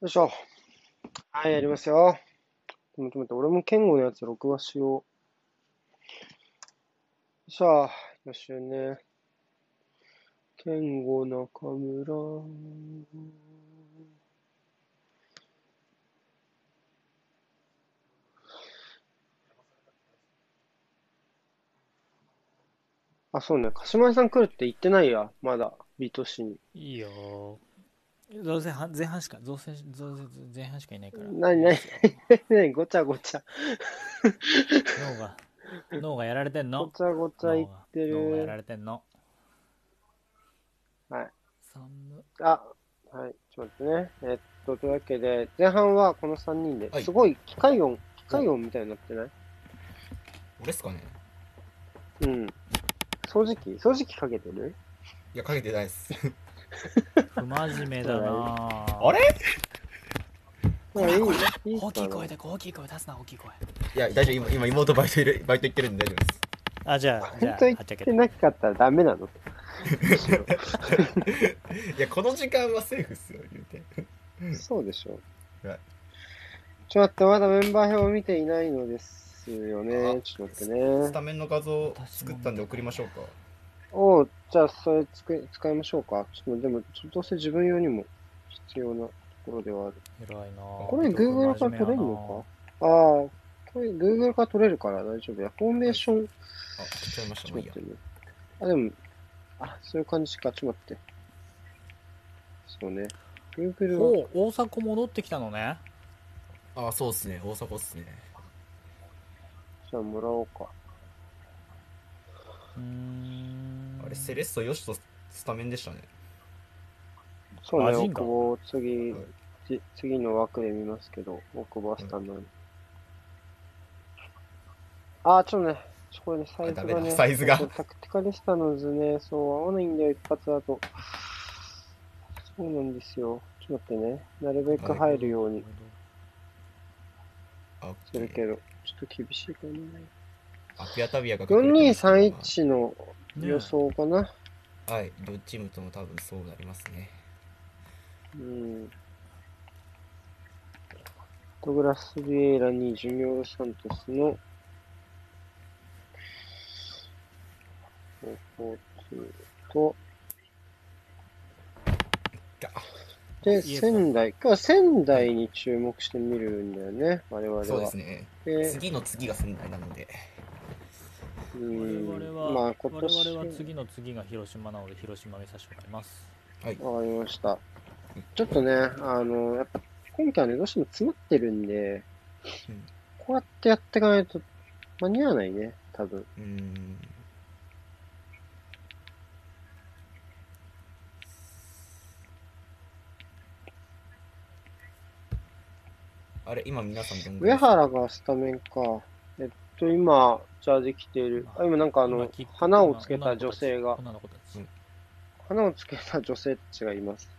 よいしょ。はい、やりますよ。ちょっと待って、俺もケンゴのやつ録画しよう。さあ、よしよね。ケンゴ中村。あ、そうね。鹿島屋さん来るって言ってないや。まだ、ビートシに。いいよどうせは前半しかどうせどうせ前半しかいないからなになになにごちゃごちゃ。脳が脳がやられてんの？ごちゃごちゃ言って脳がやらる。れてんの？はい。寒あ、はい。ちょっと待ってね。えっと、というわけで、前半はこの3人で、はいすごい機械音、機械音みたいになってない？俺っすかねうん。掃除機？掃除機かけてる？いや、かけてないっす。不真面目だなあれ？まあいい、いい大きい声で大きい声出すな大きい声いや、大丈夫。今、今妹バイトいる、バイト行ってるんで大丈夫です。あじゃあじゃあ本当言ってなかったらダメなの？いや、この時間はセーフっすよ、言うて。そうでしょ。はいちょっと待って、まだメンバー表を見ていないのですよね。あちょっと待ってスね。タメンの画像作ったんで送りましょうか。おう、じゃあそれつく使いましょうか。ちょっとでも、どうせ自分用にも必要なところではある。偉いなこれ Google から取れるのか？ああ、これ Google から取れるから大丈夫や。フォーメーション、あ、ました。もういいやちょっと待って。ね。あ、でも、あ、そういう感じか。ちょっと待って。そうね。Google は、お大阪戻ってきたのねあ、そうっすね。大阪っすね。じゃあもらおうか。うーんあれ、セレッソよしとスタメンでしたね。そうね、あジンガ大久保、次はい、じ次の枠で見ますけど、大久保はスタメン。あー、ちょっとね、ちょこれね、サイズダメだがね、サイズがタクティカリスタの図ね、そう、合わないんだよ、一発だと。そうなんですよ。ちょっと待ってね、なるべく入るようにあ、するけど、ちょっと厳しいかな。アピアタビアが隠れてますね4231の予想かな。はい、両チームとも多分そうなりますね。うん。ドグラス・ビエイラにジュニオサントスの4-4-2と、がで、仙台。今日は仙台に注目してみるんだよね、我々は。そうですね。で次の次が仙台なので。う我ん々は、まあ今年、我々は次の次が広島なので広島見させてもらいますはい。わかりました。ちょっとね、あの、やっぱ今回はね、どうしても詰まってるんで、うんこうやってやっていかないと間に合わないね、多分。うーん。あれ、今皆さんどんぐら上原がスタメンか。と、今、ジャージ着ている。あ、今なんかあの花をつけた女性が、女の子たち。うん。花をつけた女性たちがいます。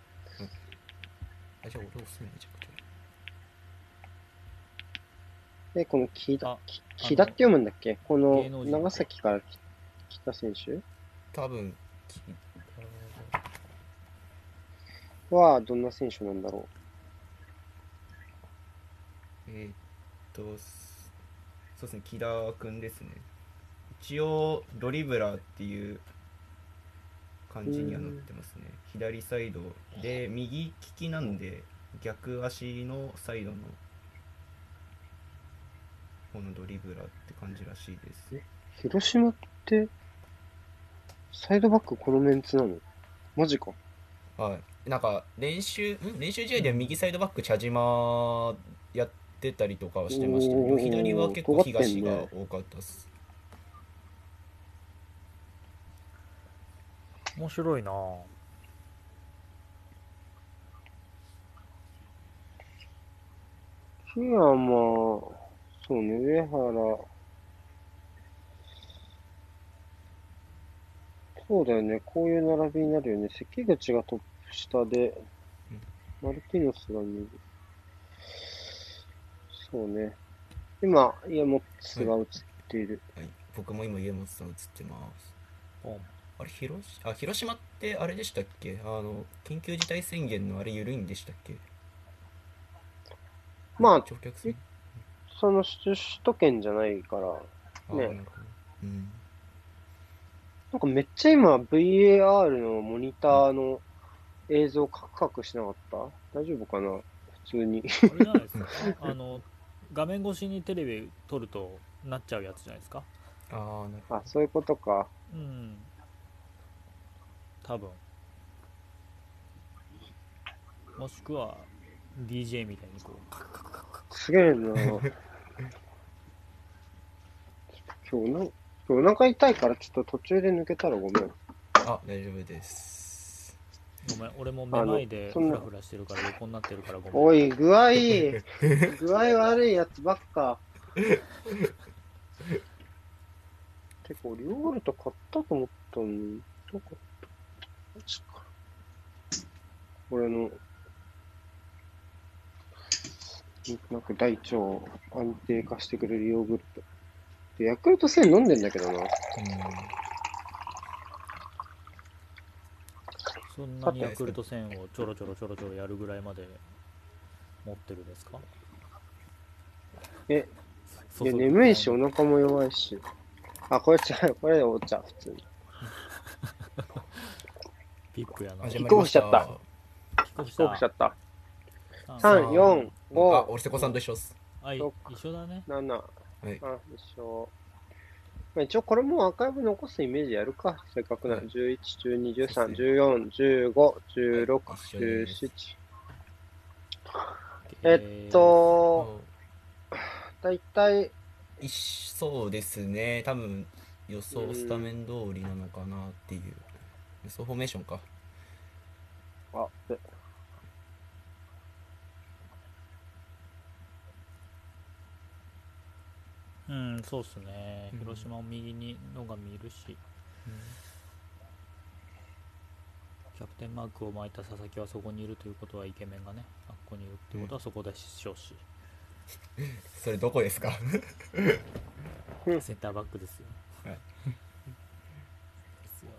あ、じゃあ俺押すね、めちゃくちゃ。で、この木田あ、き木田って読むんだっけ？この芸能人長崎からき来た選手？多分、きはどんな選手なんだろえーっと、すそうですね、木田くんですね。一応、ドリブラーっていう感じにはなってますね。左サイドで、右利きなんで、逆足のサイドのこのドリブラーって感じらしいです。う広島って、サイドバックこのメンツなの？マジか。はい。なんか、練習、ん練習試合では右サイドバック、茶島やってたりとかはしてましたけど、左は結構東が多かったです。面白いなぁ檜山、そうね、上原、そうだよね、こういう並びになるよね。関口がトップ下で、マルティノスが右。そうね。今、家モッツが映っている。はい、僕も今家元さん映ってます。ポンあれ広しあ広島ってあれでしたっけ？あの緊急事態宣言のあれ緩いんでしたっけ？まあ乗客数その首首都圏じゃないから、ね。なるほど。うん。なんかめっちゃ今 VAR のモニターの映像カクカクしなかった？大丈夫かな？普通に。あれじゃないですか？あの画面越しにテレビ撮るとなっちゃうやつじゃないですか？ああなるほあ、そういうことか。うん。多分。もしくは DJ みたいにこうカクカクカクカク。すげえな。今日な、今日お腹痛いからちょっと途中で抜けたらごめん。どあ大丈夫ですごめん俺もめまいでフラフラしてるから横になってるからごめんおい、具合いい。具合悪いやつばっか。結構、リョーグルト買ったと思ったのに、どこマジか。これの、なんか大腸を安定化してくれるヨーグルト。で、ヤクルト1000飲んでんだけどな。うんそんなにヤクルト1000をちょろちょろちょろちょろやるぐらいまで持ってるんですか？え、眠いし、お腹も弱いし。あ、これ違う、これでお茶、普通に。ピックやな始まりまキックオフしちゃったキックオフしちゃった。た3、4、あ5、俺瀬古さんと一緒っすあいそ一緒だね7。はいあ、一緒。まあ、一応これもアーカイブ残すイメージやるか。せっかくなら。はい11、12、13、そうですね。14、15、16、はい一緒です。17。えっと、だいたい、そうですね。多分予想スタメン通りなのかなっていう。予想フォーメーションか。あ、でうんそうっすね。うん。広島を右にのが見るし。キャプテンマークを巻いた佐々木はそこにいるということはイケメンがねあっこにいるっていうことはそこでしょうし、それどこですか？センターバックですよ、はい。ですよ。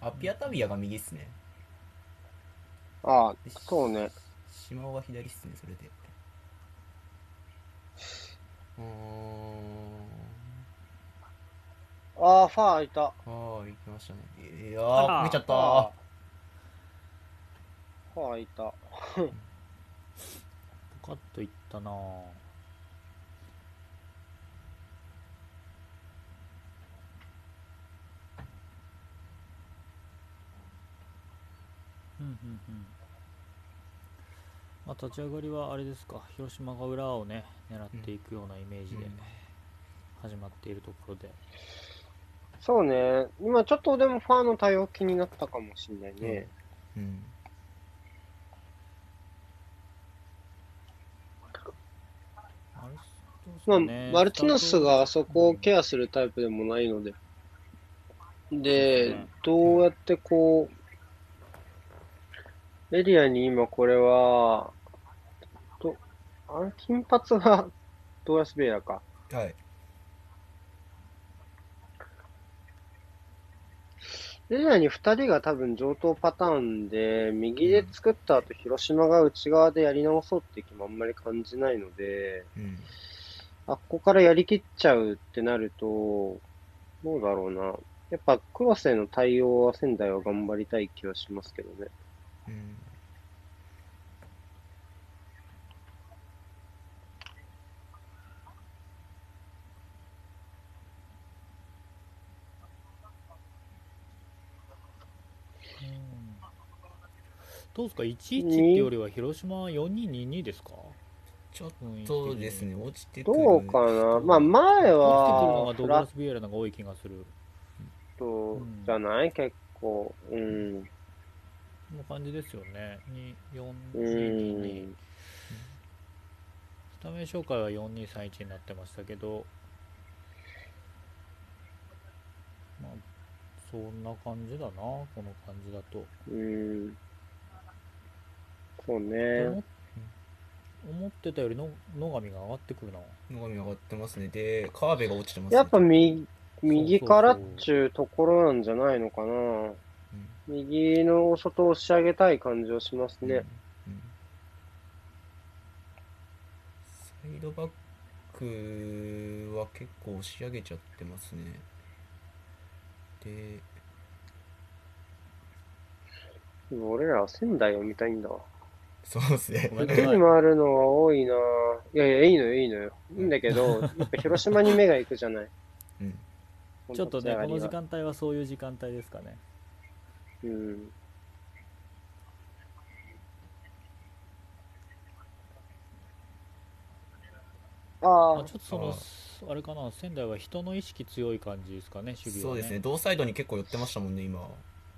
あピアタビアが右っすね。あ、そうね。島尾が左っすねそれで。うーん。あー、ファー開いた。ああ行きましたね。いやー見ちゃった。あファー開いた。ポカッといったな。ぁうんうんうんまあ、立ち上がりはあれですか。広島が裏をね狙っていくようなイメージでうん。始まっているところで、そうね。今ちょっとでもファーの対応気になったかもしれないね。うん。うすまあ、マルティノスがそこをケアアするタイプでもないので。でどうやってこう、エリアに今これは、と、あれ、金髪がドーラスベイラーか。はいエリアに2人が多分上等パターンで、右で作った後、広島が内側でやり直そうって気もあんまり感じないので、うんあっこからやりきっちゃうってなると、どうだろうな。やっぱクロスへの対応は仙台は頑張りたい気はしますけどね。うんどうですか？11っていうよりは広島は4222ですか？ちょっとにですね落ちてくる。どうかな？まあ前落ちてくるのはがドフラッグラスビエラのが多い気がする。トうん。じゃない？結構。うん。この感じですよね。2 4う2 2 2ん。スタメン紹介は4231になってましたけど。まあそんな感じだなこの感じだと、うん。そう思ね。思ってたよりの野上が上がってくるな野上上がってますねで川辺が落ちてますねやっぱ右、右からっちゅうところなんじゃないのかな。右の外を押し上げたい感じはしますね。うんサイドバックは結構押し上げちゃってますね。で、俺らは仙台を見たいんだわ。そうですねに回るのは多いなぁいやいや、いいのよ、いいのよ。いいんだけど、やっぱ広島に目が行くじゃない。うん。ちょっとねこの時間。間帯はそういう時間帯ですかねうん。あああちょっとそのあれかな仙台は人の意識強い感じですかね守備は、ね、そうですね。同サイドに結構寄ってましたもんね、今。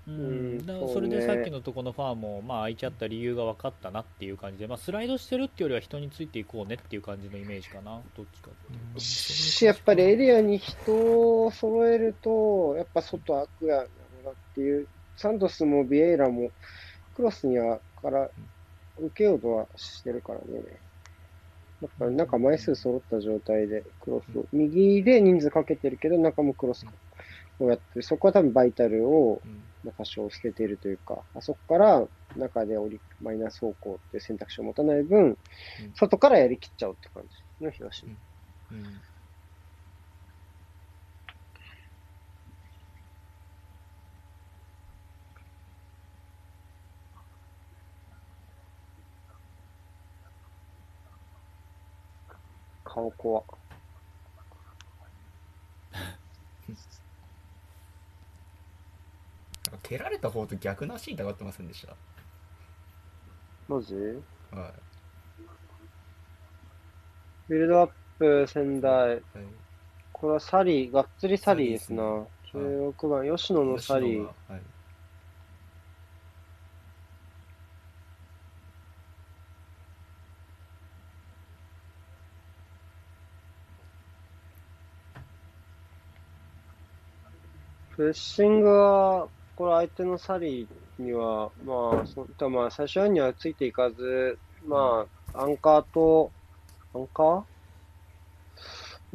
ううん。そうね。それでさっきのとこのファーも、まあ、空いちゃった理由が分かったなっていう感じで、まあ、スライドしてるっていうよりは人についていこうねっていう感じのイメージかなどっちかっていうし、やっぱりエリアに人を揃えると、やっぱ外開くやなっていう、サントスもビエイラもクロスにはから受けようとはしてるからね。やっぱり中枚数揃った状態でクロスを、右で人数かけてるけど中もクロスをやってる、そこは多分バイタルを多少捨ててるというか、あそこから中で折りマイナス方向っていう選択肢を持たない分、外からやりきっちゃうって感じの広島。うん顔怖。蹴られた方と逆なシーン上がってませんでしマジ？た。はい。ビルドアップ仙台。はいこれはサリー、がっつりサリーですな。サリー16番、吉野のサリーはい。プレッシングは、これ相手のサリーには、まあ、そういったまあ、最初にはついていかず、まあ、アンカーと、アンカー？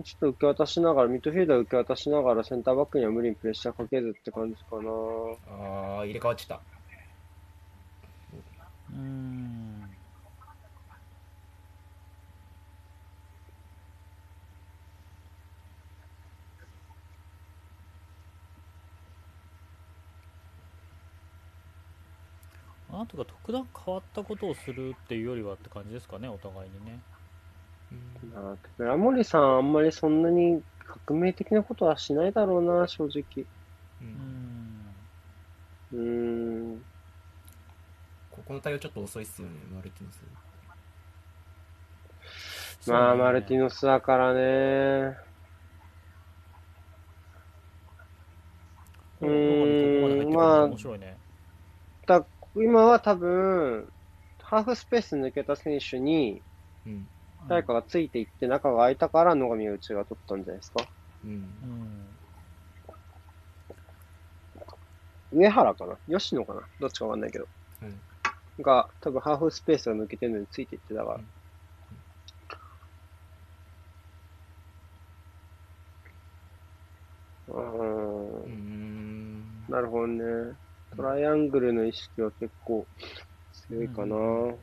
ちょっと受け渡しながら、ミッドフィールダー受け渡しながら、センターバックには無理にプレッシャーかけずって感じかな。ああ、入れ替わっちゃった。うーんなんとか特段変わったことをするっていうよりはって感じですかねお互いにねうんまあ、村森さん、あんまりそんなに革命的なことはしないだろうな、正直。ううんんうーん。ここの対応ちょっと遅いっすよね、マルティノス。まあ、ねマルティノスだからね。ここまあ面白いねだ今は多分、ハーフスペース抜けた選手にうん。誰かがついていって中が空いたから野上内が取ったんじゃないですか？うん。うん上原かな？吉野かな？どっちかわかんないけど。はい。が、多分ハーフスペースが抜けてるのについていってたから。うーうーん。なるほどね。トライアングルの意識は結構強いかな。う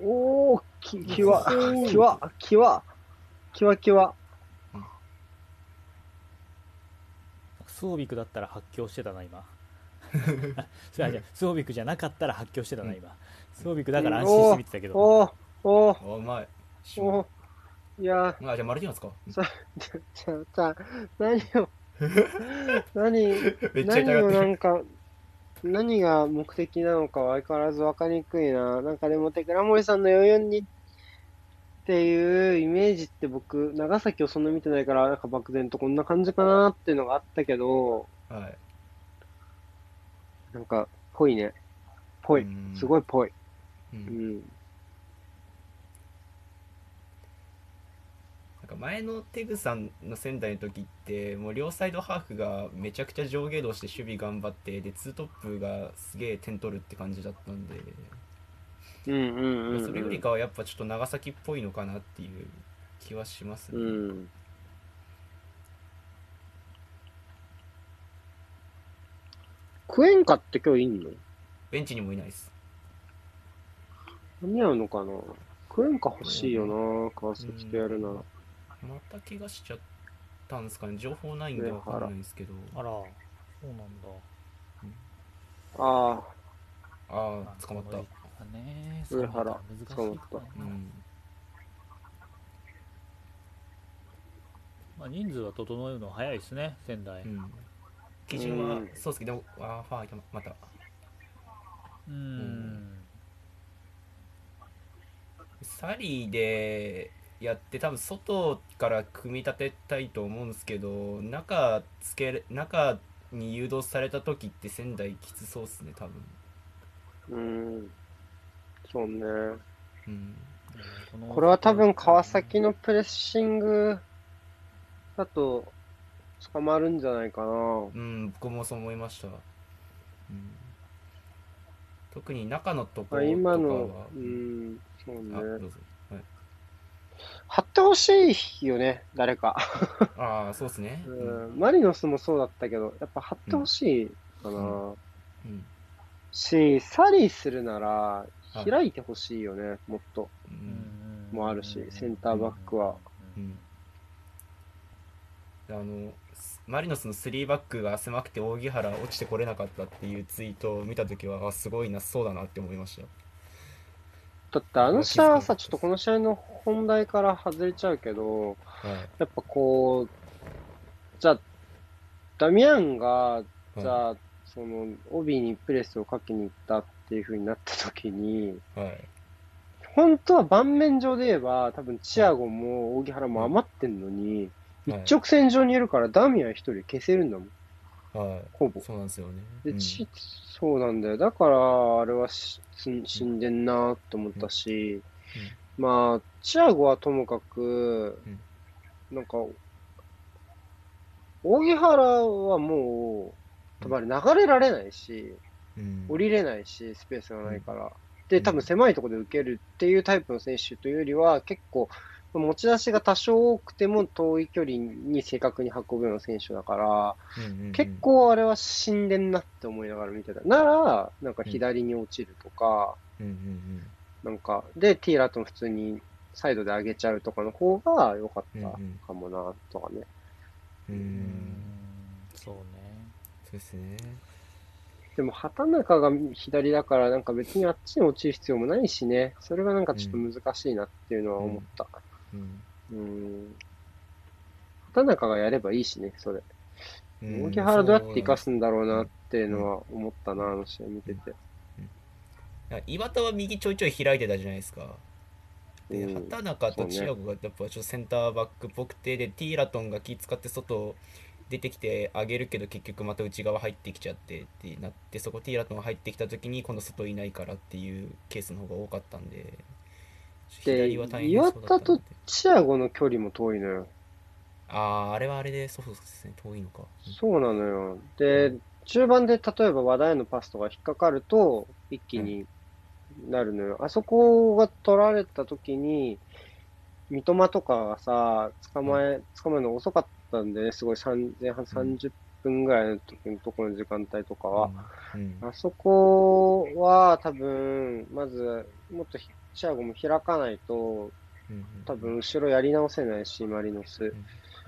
おー、き、きわ、きわ、きわ、きわきわ。スオビクだったら発狂してたな今。そうあじゃあスオビクじゃなかったら発狂してたな今。スオビクだから安心して見てたけど。おー、おー、あ、うまい。おー。いやー、あ、じゃあマルティノスか。さ、じゃ、じゃあさ、何を、何、何を。なんか、何が目的なのかは相変わらず分かりにくいな。なんかでも、て倉森さんの44にっていうイメージって僕、長崎をそんな見てないから、なんか漠然とこんな感じかなっていうのがあったけど、はい。なんか、ぽいね。ぽい。うんすごいぽい。う。うんん。なん前のテグさんの仙台の時って、もう両サイドハーフがめちゃくちゃ上下動して守備頑張って、で、ツートップがすげえ点取るって感じだったんで、うんうんうんうん。それよりかはやっぱちょっと長崎っぽいのかなっていう気はしますね。うん。クエンカって今日いんの？ベンチにもいないです。間に合うのかな？クエンカ欲しいよな、川崎とやるなら。また怪我しちゃったんですかね。情報ないんでわかんないんですけど。あらそうなんだああ、ああ、捕まった。あね上原難しいか捕まったうん。まあ、人数は整えるの早いですね仙台うん。基準はうん、そうですけど、ああ、ファーまた。うんサリーでやって多分外から組み立てたいと思うんですけど中つける中に誘導された時って仙台きつそうっすね多分うん。そうね。うんのこれは多分川崎のプレッシングだと捕まるんじゃないかな。うん僕もそう思いました、うん、特に中のとこあろとかは今の、うん、そうね。貼ってほしいよね、誰か。ああそうっすね。ううん。ん、マリノスもそうだったけど、やっぱ貼ってほしいかな。うん。し、サリーするなら、はい。開いてほしいよね、もっと。ううんんもあるし、センターバックは。うん。あのマリノスの3バックが狭くて扇原落ちてこれなかったっていうツイートを見たときはあすごいなそうだなって思いましただってあの試合はさ、ちょっとこの試合の本題から外れちゃうけど、はい。やっぱこう、じゃあ、ダミアンが、じはゃあ、その、帯にプレスをかけに行ったっていう風になった時に、いはい。本当は盤面上で言えば、多分チアゴも扇原も余ってんのに、はい。一直線上にいるからダミアン一人消せるんだもん、はい。ほぼ。そうなんですよね。で、うん。ちそうなんだよ。だから、あれはし死死んでんなと思ったし、まあ、チアゴはともかく、なんか、扇原はもう、多分あれ流れられないし、うん。降りれないし、スペースがないから。で、多分狭いところで受けるっていうタイプの選手というよりは、結構、持ち出しが多少多くても遠い距離に正確に運ぶような選手だから、うんうんうん結構あれは死んでんなって思いながら見てた。なら、なんか左に落ちるとか、うんうんなんか、で、ティーラとも普通にサイドで上げちゃうとかの方が良かったうんうんかもな、とかね。うんううんんそうねそうですねでも、畑中が左だから、なんか別にあっちに落ちる必要もないしね。それがなんかちょっと難しいなっていうのは思った。うんうん。畑中がやればいいしね、それ。うん荻原どうやって生かすんだろうなっていうのは思ったな、あの試合見てて。岩田は右ちょいちょい開いてたじゃないですかでうん畑中とチアゴがやっぱちょっとセンターバックっぽくてでティーラトンが気使って外出てきてあげるけど結局また内側入ってきちゃってってなってそこティーラトンが入ってきた時に今度外いないからっていうケースの方が多かったんで左は大変そうだったなって。岩田とチアゴの距離も遠いのよ。あああれはあれでそうですね。遠いのか。そうなのよ。で、中盤で例えば和田へのパスとか引っかかると、一気になるのよ。あそこが取られた時に、三笘とかがさ、捕まえ、捕まえるの遅かったんでね、すごい3前半30分ぐらいの時のところの時間帯とかは。うん。あそこは多分、まず、もっとひチアゴも開かないと、うん多分後ろやり直せないし、マリノス。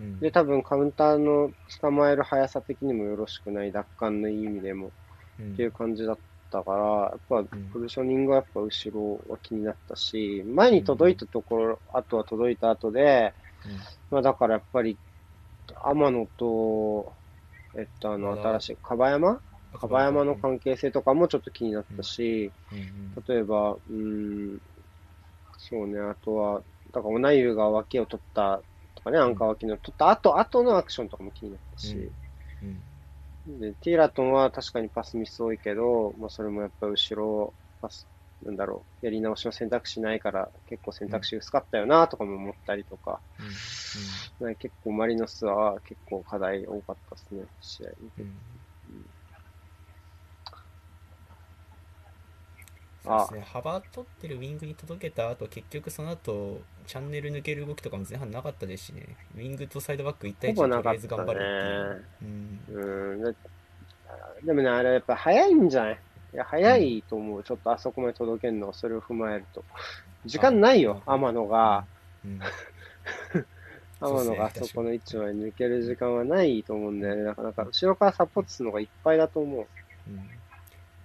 うんで、多分カウンターの捕まえる速さ的にもよろしくない、奪還のいい意味でもうん。っていう感じだったから、やっぱん。ポジショニングはやっぱ後ろは気になったし、前に届いたところ、あとは届いた後で、まあだからやっぱり、天野と、えっと、あの、新しい、かば山？かば山。の関係性とかもちょっと気になったし、例えば、うーん、そうね、あとは、だから、オナユが脇を取ったとかね、アンカー脇の取った後、後のアクションとかも気になったし、うん。で、ティーラトンは確かにパスミス多いけど、まあ、それもやっぱ後ろ、パス、なんだろう、やり直しの選択肢ないから、結構選択肢薄かったよな、とかも思ったりとか、うん。ね結構マリノスは結構課題多かったですね、試合見て。うんそうですね、幅取ってるウィングに届けた後結局その後チャンネル抜ける動きとかも前半なかったですしね。ウィングとサイドバック1対1ほぼでとりあえずなかったね頑張るっていう、うん。うん、ででもね、あれやっぱ早いんじゃない？いや、早いと思う。ちょっとあそこまで届けるの、それを踏まえると。時間ないよ、あ天野が。うん。天野があそこの位置まで抜ける時間はないと思うんだよね。なかなか。後ろからサポートするのがいっぱいだと思う。うん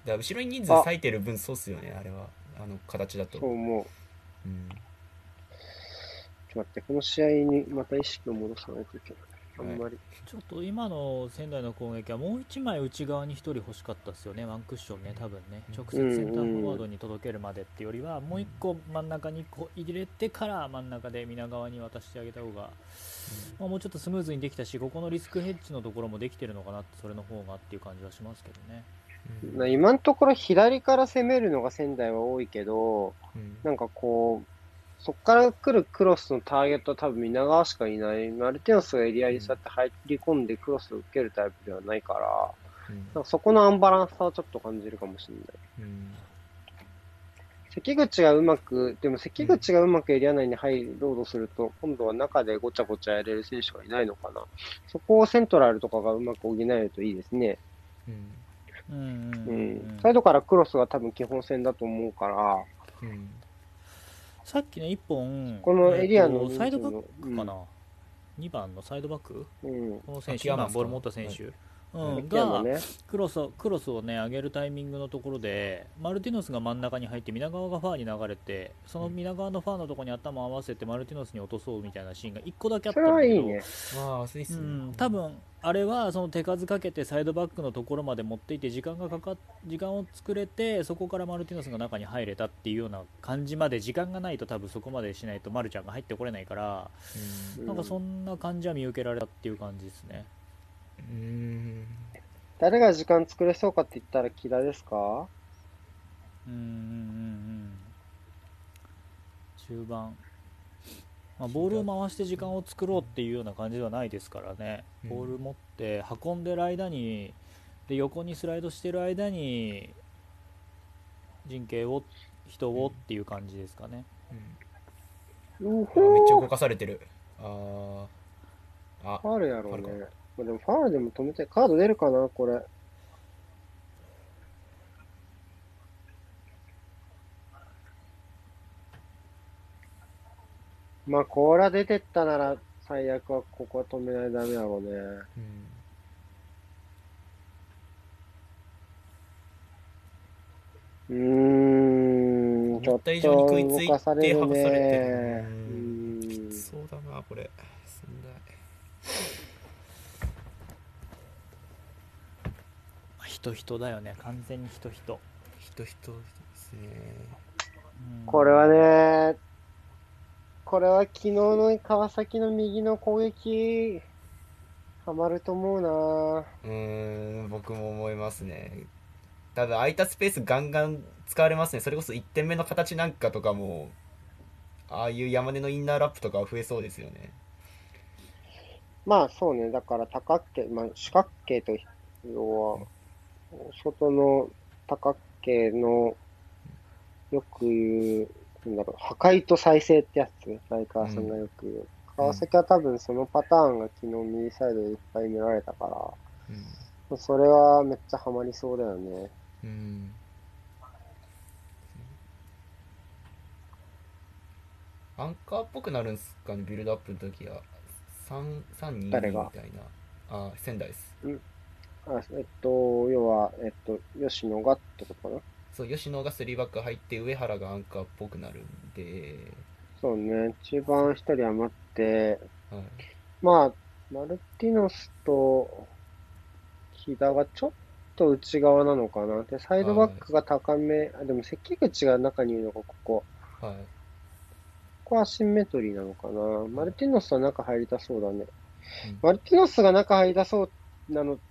だ後ろに人数割いてる分そうっすよねあれはあの形だとそう思う。うんちょっと待って、この試合にまた意識を戻さないといけない。あんまり。ちょっと今の仙台の攻撃はもう1枚内側に1人欲しかったですよね、ワンクッションね、多分ね、直接センターフォワードに届けるまでってよりは、もう1個真ん中にこう入れてから真ん中で皆川に渡してあげた方が、まあ、もうちょっとスムーズにできたし、ここのリスクヘッジのところもできてるのかなって、それの方がっていう感じはしますけどね。うんな今のところ左から攻めるのが仙台は多いけど、うんなんかこう、そこから来るクロスのターゲットは多分皆川しかいない。マルティノスがエリアにそうやって入り込んでクロスを受けるタイプではないから、うんなんかそこのアンバランスさはちょっと感じるかもしれない。うん関口がうまく、でも関口がうまくエリア内に入ろうとすると、今度は中でごちゃごちゃやれる選手がいないのかな。そこをセントラルとかがうまく補えるといいですね。うんうん。サイドからクロスが多分基本戦だと思うから、うん。さっきの1本、このエリアのえーとサイドバックかな、2番のサイドバック？うん。この選手、今ボール持った選手、うん、がね。クロスをクロスを、ね、上げるタイミングのところでマルティノスが真ん中に入って皆川がファーに流れてその皆川のファーのところに頭を合わせてマルティノスに落とそうみたいなシーンが1個だけあったんだけどはいいね。ああそうですうねん、多分あれはその手数かけてサイドバックのところまで持っていって時間がかかっ時間を作れてそこからマルティノスが中に入れたっていうような感じまで時間がないと多分そこまでしないとマルちゃんが入ってこれないから、うんなんかそんな感じは見受けられたっていう感じですね。うん。誰が時間作れそうかって言ったら木田ですか？うんうんうんうん。中盤、まあ、ボールを回して時間を作ろうっていうような感じではないですからね、うん。ボール持って運んでる間にで横にスライドしてる間に陣形を人をっていう感じですかね、うん。うあめっちゃほ動かされてる。あー。あファールやろうね。ファウル。まあでもファールでも止めて、カード出るかな、これ。まあ、これは出てったなら、最悪はここは止めないとダメだろうね。うんうーん、ちょっと動かされるね。るううんーんそうだなこれ仙台まあ人人だよね。完全に人人、人人ですね。うんこれはね、これは昨日の川崎の右の攻撃、ハマると思うな。うーん僕も思いますね。ただ空いたスペースガンガン使われますね。それこそ1点目の形なんかとかもああいう山根のインナーラップとかは増えそうですよね。まあそうね、だから多角形、まあ四角形と、要は、外の多角形の、よく言う、なんだろう、破壊と再生ってやつ、大川さんがよく言う。川崎は多分そのパターンが昨日右サイドでいっぱい見られたから、それはめっちゃハマりそうだよね。うん、うん、アンカーっぽくなるんすかねビルドアップの時は。3-2-2みたいな。あ仙台ですあえっと、要は、えっと、吉野がってことかな？そう吉野が3バック入って上原がアンカーっぽくなるんで、そうね、中盤一人余って、はい、まあ、マルティノスと木田がちょっと内側なのかな。で、サイドバックが高め、あ、でも関口が中にいるのか、ここ。はいここはアシンメトリーなのかな。マルティノスは中入りたそうだね。うんマルティノスが中入りたそうなのって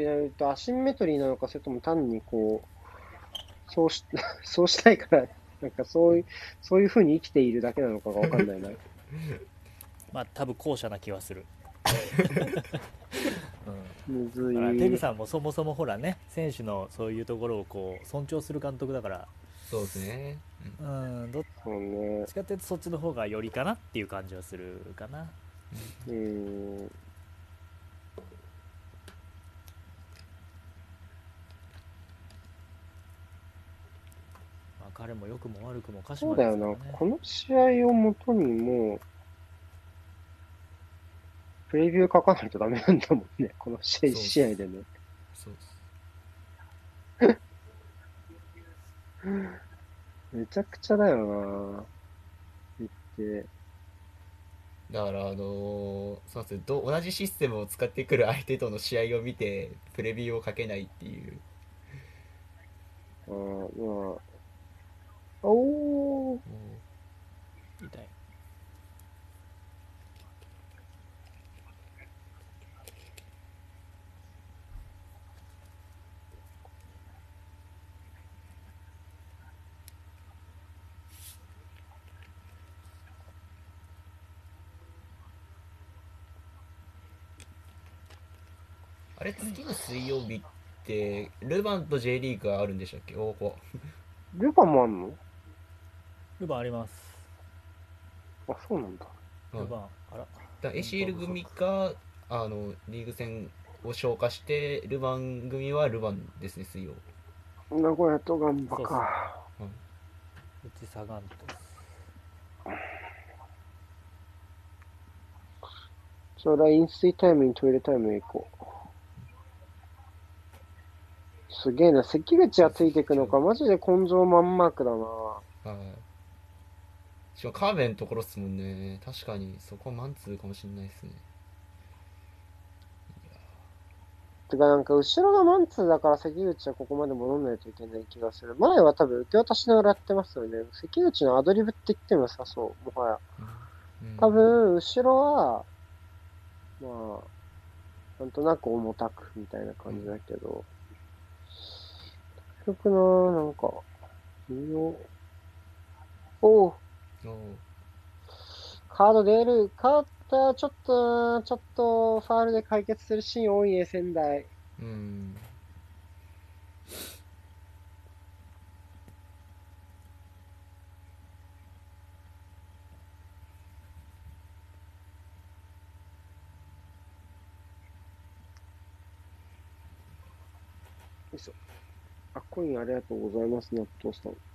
なると、アシンメトリーなのか、それとも単にこう、そうし、そうしたいから、なんかそういう、そういう風に生きているだけなのかがわかんないな。まあ多分後者な気はする、うんむずだからペグい。さんもそもそもほらね選手のそういうところをこう尊重する監督だからそうですね、うんうんどっそうね。ちかっていうとそっちの方がよりかなっていう感じはするかなうん。彼も良くも悪くも鹿そうだよなね。。この試合をもとにもう、プレビュー書かないとダメなんだもんね。この試合試合でね。そうです めちゃくちゃだよな言って。だから、あのーそうすよど同じシステムを使ってくる相手との試合を見て、プレビューをかけないっていう。あーまあ。おー。痛い。あれ、次の水曜日って、ルヴァンと J リーグがあるんでしたっけ？おーこルヴァもあんの？ルヴァンあります。あ、そうなんだ。ルヴァン、あら。だ ACL 組があのリーグ戦を消化してルヴァン組はルヴァンですね水曜名古屋とガンバそうか。うちサガン鳥です。それは飲水タイムにトイレタイムへ行こう。すげえな、関口がついてくのか、マジで根性マンマークだな。はいしかもカーベンのところっすもんね確かにそこはマンツーかもしれないですねてかなんか後ろがマンツーだから関口はここまで戻んないといけない気がする。前は多分受け渡しながらやってますよね。関口のアドリブって言ってもさ、そう、もはや。うん多分、後ろは、まあ、なんとなく重たくみたいな感じだけど、結局な、なんか、微妙。おうカード出る。カード、ちょっとな、ちょっと、ファールで解決するシーン多いね、仙台。うんよいしょ。あ、コインありがとうございます、納豆さん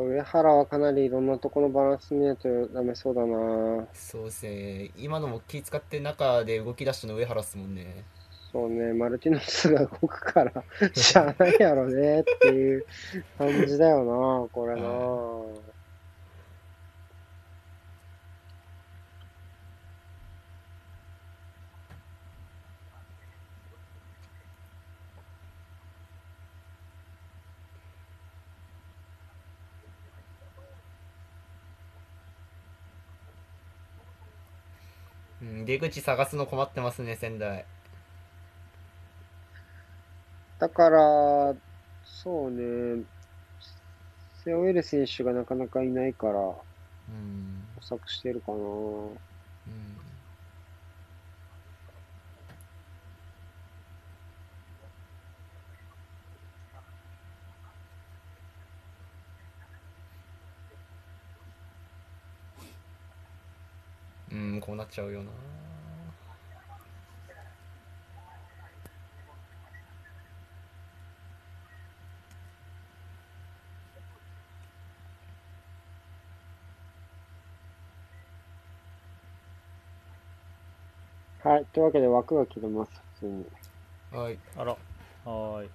上原はかなりいろんなところのバランス見ないとダメそうだな。そうですね今のも気使って中で動き出したの上原っすもんねそうね、マルティノスが動くから、しゃあないやろねっていう感じだよな、これな。出口探すの困ってますね仙台。だから、そうね、背負える選手がなかなかいないから、模うん。索してるかな。うん。うんこうなっちゃうよなはい、というわけで枠が切れます、普通に。はい。あら、はーい。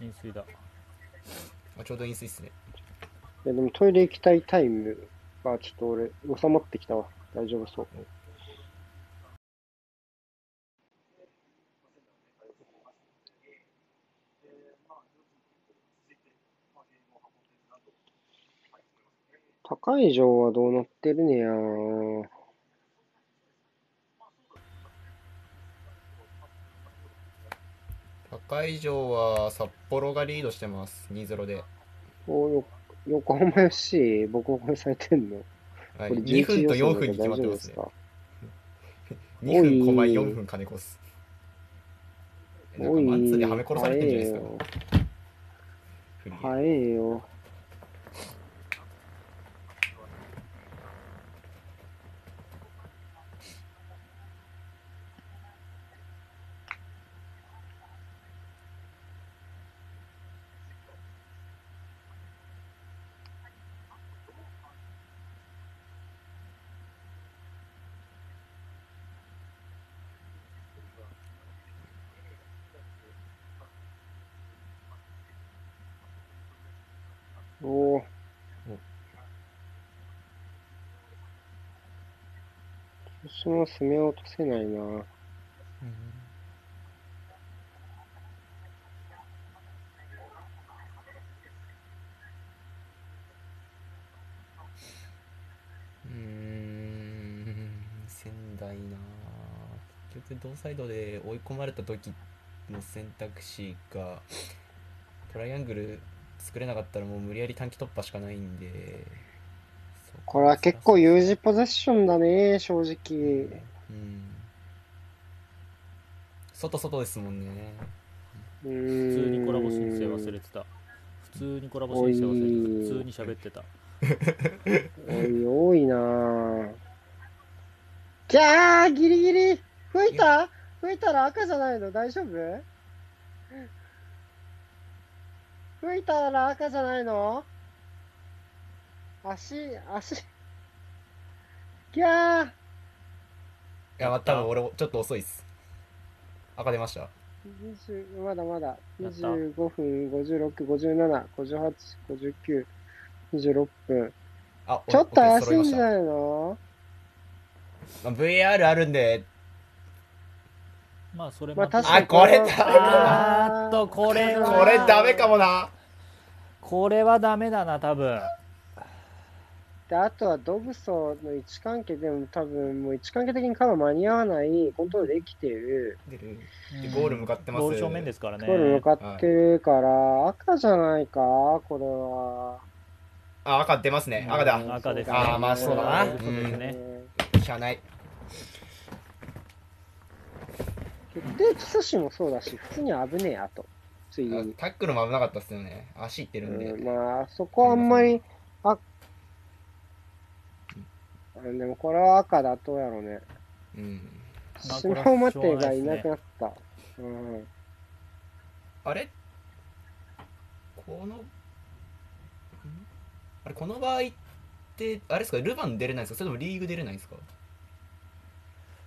飲水だ。あちょうど飲水っすね。いや、でもトイレ行きたいタイムはちょっと俺、収まってきたわ。大丈夫そう。高い上はどうなってるねやー赤い城は札幌がリードしてます。2-0で、およ横浜 FC されてんの。はい、これ2分と4分に決まってますね。2分小前4分金子っす。なんかマンツーではめ殺されてんじゃないですか。早えよ。おお。私も攻め落とせないな。うん。仙台な。結局同サイドで追い込まれた時の選択肢がトライアングル作れなかったらもう無理やり短期突破しかないんで。これは結構有事ポゼッションだね、正直。うん。外外ですもんね。普普通にコラボ申請忘れてた。普通にコラボ申請忘れてた。普通に喋ってた。おい、多いなぁ。じゃあ、ギリギリ。吹いた？吹いたら赤じゃないの？大丈夫？吹いたら赤じゃないの？足、足。ギャー。いやまあ多分俺ちょっと遅いっす。赤出ました。20まだまだ。やった。25分、56、57、58、59、26分。あちょっと怪しいんいじゃないの？まあ VAR あるんで。まあそれまあ確かに。あこれのダメあーっとこれは。これダメかもな。これはダメだな多分で、あとはドブソの位置関係でも多分もう位置関係的にカバー間に合わない、コントロールできてる。うん。ゴール向かってますゴール正面ですからね。ゴール向かってるから、赤じゃないか？これは。あ赤出ますね。赤だうん。赤ですね。あーまあそうだな。そうですねしゃあない。決定基礎詞もそうだし、普通に危ねえ、あと。ついあに。タックルも危なかったっすよね。足いってるんで、うん、まあ、そこはあんまり、あ、うんでもこれは赤だとやろうね。うん。まあ島尾待てがいなくなった。うん。あれ？このん？あれこの場合ってあれですか？ルヴァン出れないんですか？それともリーグ出れないんですか？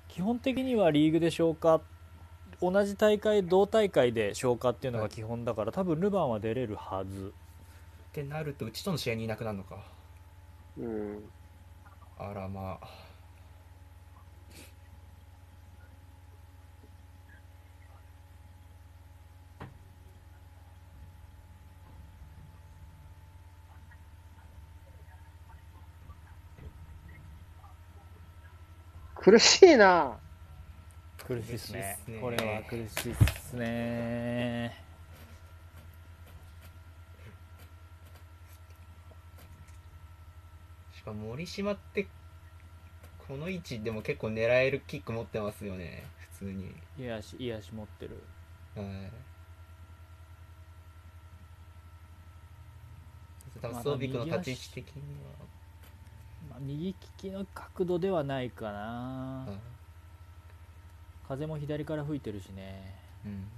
基本的にはリーグで消化。同じ大会同大会で消化っていうのが基本だから、多分ルヴァンは出れるはず。ってなるとうちとの試合にいなくなるのか。うん。あらまあ。苦しいな。苦しいっすね。これは苦しいっすね。しかも森島ってこの位置でも結構狙えるキック持ってますよね普通に。いやしいやし持ってる。はい。多分まあソービックの立ち位置的にまあ、右利きの角度ではないかな、は、はい。風も左から吹いてるしね。うん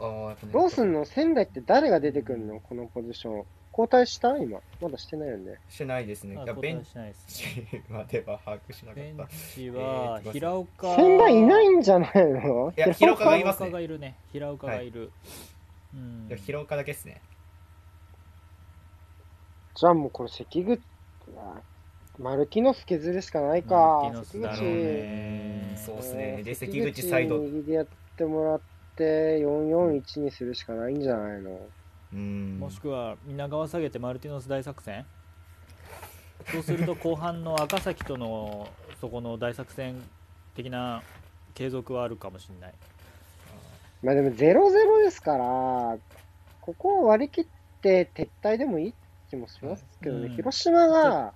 ねどうすんの仙台って誰が出てくるの？このポジション。交代した？今。まだしてないよね。してないですね。あいやベン交代しないですね。チまでは把握しなかベンったチはえー平岡。仙台いないんじゃないの？いや平岡がい平ますね。岡がいるね。平岡がいる、うん。いや広岡だけっすね。じゃあもうこれ関口、あマルキノス削るしかないか。マル。キノスだろうね。そうっすね。で関口サイド。右でやってもらって441にするしかないんじゃないの？うん。もしくは皆川下げてマルティノス大作戦？そうすると後半の赤崎とのそこの大作戦的な継続はあるかもしれない。まあでも0-0ですから、ここを割り切って撤退でもいい気もしますけどね、うん。広島が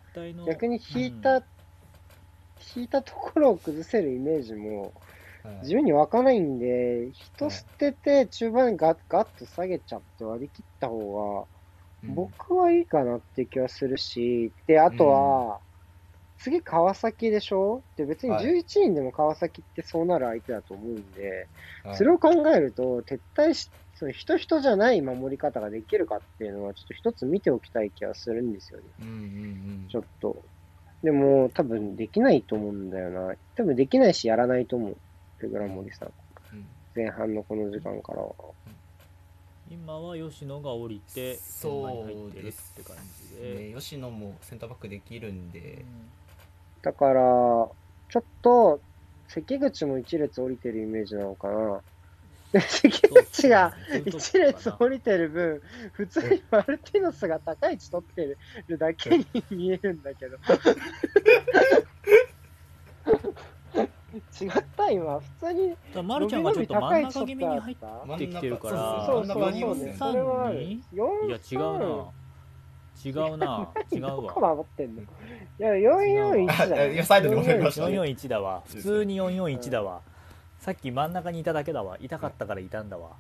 逆に引いた、うん。引いたところを崩せるイメージもはい自由に湧かないんで、人捨てて中盤ガッガッと下げちゃって割り切った方が、うん僕はいいかなって気はするし、で、あとは、次川崎でしょ？で、別にはい11人でも川崎ってそうなる相手だと思うんで、はいそれを考えると、撤退し、その人人じゃない守り方ができるかっていうのは、ちょっと一つ見ておきたい気がするんですよね。うんうんちょっと。でも、多分できないと思うんだよな。多分できないし、やらないと思う。ペグラ森さん。うん前半のこの時間からは。今は吉野が降りてそう現場に入って感じで、ね吉野もセンターバックできるんで、だから、ちょっと、関口も一列降りてるイメージなのかな。で関口が一列降りてる分、普通にマルティノスが高い位置取ってるだけに見えるんだけど。違った今、普通に。だからマルちゃんがちょっと真ん中気味に入っ真てきてるから。そうそうそう。ねそれはある。い4や違うな。違うな。違うわ。守ってんの？いや、441だよ。あい？やサイドで戻りましたね。441だわ。普通に441だわ。さっき真ん中にいただけだわ。痛かったからいたんだわ。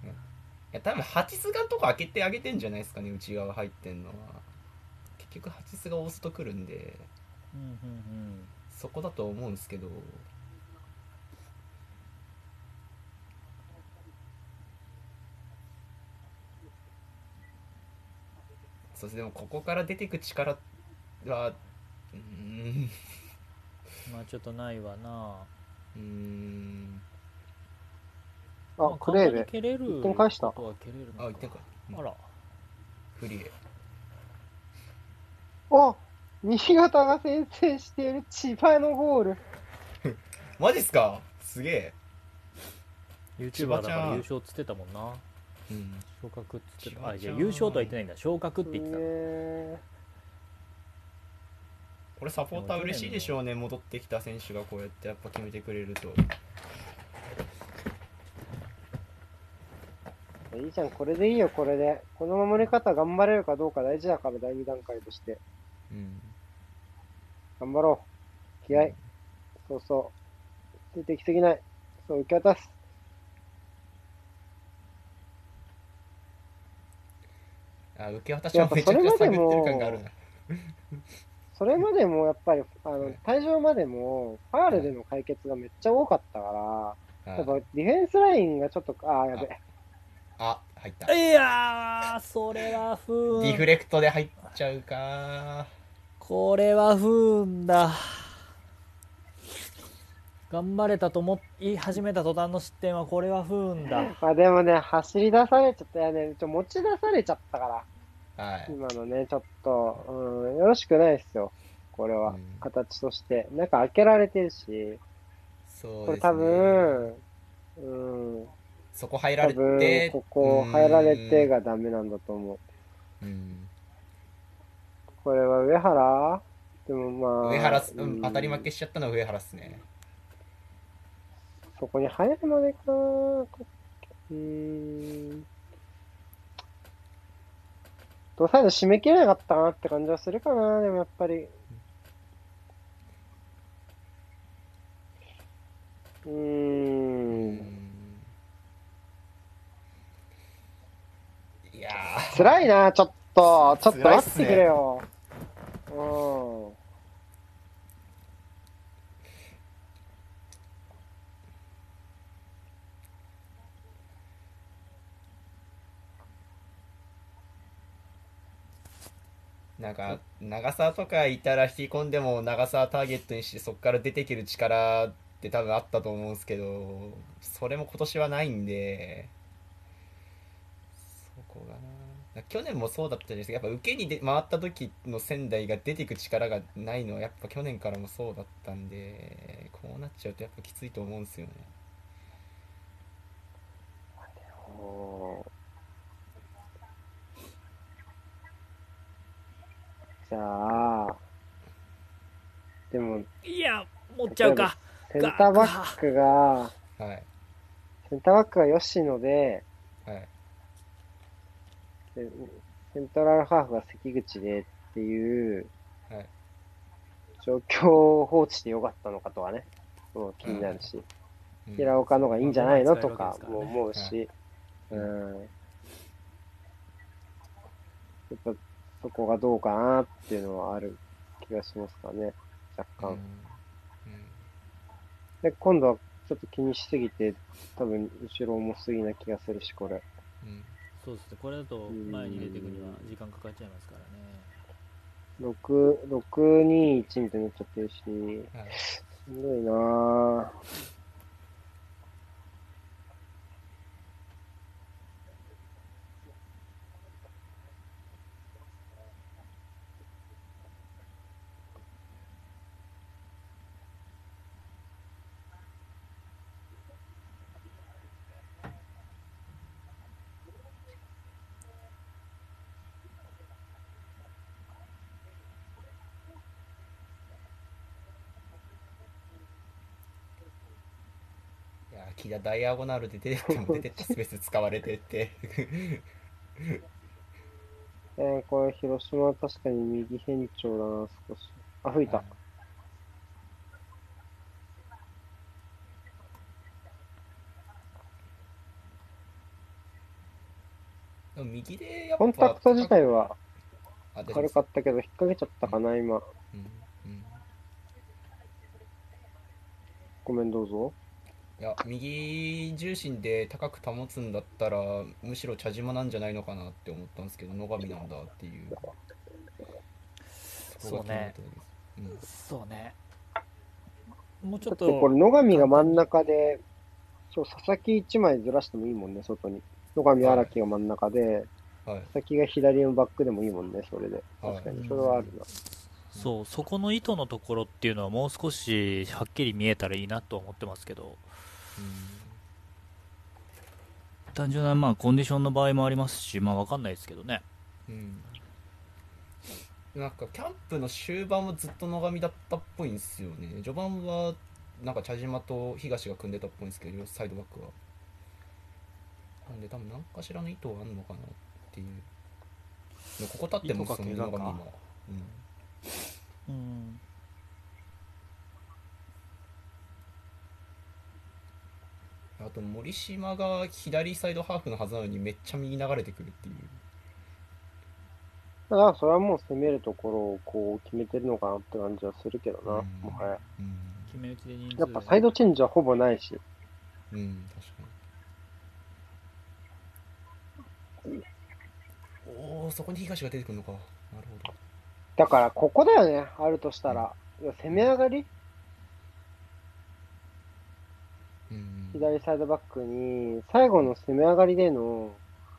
いや多分ハチスがとこ開けてあげてんじゃないですかね内側入ってんのは。結局ハチスがオースト来るんでうんうん。そこだと思うんですけどそうです。でもここから出てく力はうーん。うんまあちょっとないわな。うーんまあ、クレーベ。蹴れる一点返した。あ一点かあら。フリエお新潟が先制している千葉のゴール。マジっすか？すげえ。YouTuber だから優勝っつってたもんな。うん昇格っつってたあ千葉ちゃんいや優勝とは言ってないんだ昇格って言ってたえこれサポーター嬉しいでしょうね戻ってきた選手がこうやってやっぱ決めてくれるとーいいじゃん、これでいいよ、これで。この守り方頑張れるかどうか大事だから、第2段階として。うん頑張ろう。気合い。そうそう。出てきすぎない。そう、受け渡す。あ受け渡しはめちゃくちゃ探ってる感があるな。それまでもやっぱり、あのはい、退場までも、ファールでの解決がめっちゃ多かったから、はい。やっぱディフェンスラインがちょっと、ああ、やべ。あ入った。いやーそれは不運。ディフレクトで入っちゃうかこれは不運だ頑張れたと思い始めた途端の失点はこれは不運だ。まあでもね、走り出されちゃったよね。ちょ持ち出されちゃったから、はい。今のね、ちょっと、うん、よろしくないですよ。これは、うん。形として。なんか開けられてるし、そうですね。これ多分、うん、そこ入られ多分て、ここ入られてがダメなんだと思う。うん。これは上原？でもまあ、上原うん。当たり負けしちゃったのは上原っすねそこに入るまでかなうーん。と最後締め切れなかったかなって感じはするかな、でもやっぱり。うんいやー辛いな、ちょっと。ちょっと待ってくれよ。うん。なんか長澤とかいたら引き込んでも長澤ターゲットにしてそこから出てける力って多分あったと思うんですけどそれも今年はないんで。そこがな。去年もそうだったじゃないですか。やっぱ受けにで回った時の仙台が出てく力がないのはやっぱ去年からもそうだったんでこうなっちゃうとやっぱきついと思うんですよね。じゃあ、でも、いや持っちゃうか。センターバックが、はい。センターバックが吉野で、はい。でセントラルハーフが関口でっていうはい。状況を放置してよかったのかとはね、もう気になるし、うん。平岡の方がいいんじゃないのとかまあ使えるわけもですからね思うし、うん。やっぱそこがどうかなっていうのはある気がしますかね、若うん。干。で、今度はちょっと気にしすぎて、多分後ろ重すぎな気がするし、これ。うん。そうですね。これだと前に出てくには時間かかっちゃいますからね。6、6、2、1みたいになっちゃってるし、はい。しんどいなぁ。いや木田ダイアゴナルで出てっても出てったスペース使われてって えー、これ、広島は確かに右変調だな、少し。あ、吹いた。右でやっぱコンタクト自体は軽かったけど、引っ掛けちゃったかな、今。うんうんごめん、どうぞ。いや右重心で高く保つんだったらむしろ茶島なんじゃないのかなって思ったんですけど野上なんだっていう。そうね。うん。そうね。もうちょっだってこれ、と野上が真ん中で、そう、佐々木1枚ずらしてもいいもんね、外に。野上荒木が真ん中で、はい。佐々木が左のバックでもいいもんね、それで。はい。確かに、それはあるな。そうそこの意図のところっていうのはもう少しはっきり見えたらいいなとは思ってますけど単純なまあコンディションの場合もありますしまあわかんないですけどね。うん。うんなんかキャンプの終盤もずっと野上だったっぽいんですよね。序盤はなんか茶島と東が組んでたっぽいんですけどサイドバックは。なんで多分何かしらの意図はあるのかなっていう。ここ立ってもその野上今うん。うんあと森島が左サイドハーフのはずなのにめっちゃ右流れてくるっていう。だから、それはもう攻めるところをこう決めてるのかなって感じはするけどな、うん。もはや。うん、決め打ちで人数やっぱサイドチェンジはほぼないし、うん、確かに。おおそこに東が出てくるのか。なるほど。だからここだよね、あるとしたら。いや攻め上がりうん左サイドバックに、最後の攻め上がりでの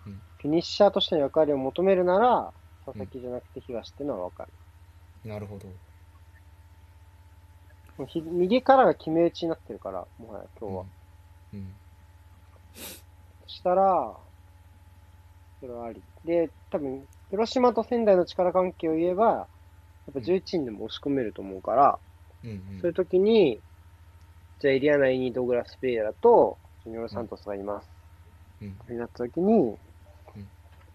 うんフィニッシャーとしての役割を求めるなら、佐々木じゃなくて東っていうのはわかる。なるほど右からが決め打ちになってるから、もはや今日は。うんそしたら、それはあり。で、多分、広島と仙台の力関係を言えば、やっぱ11人でも押し込めると思うから、うんうんそういう時に、じゃあエリア内にドグラス・ペイラとジュニオル・サントスがいます。うん。になった時に、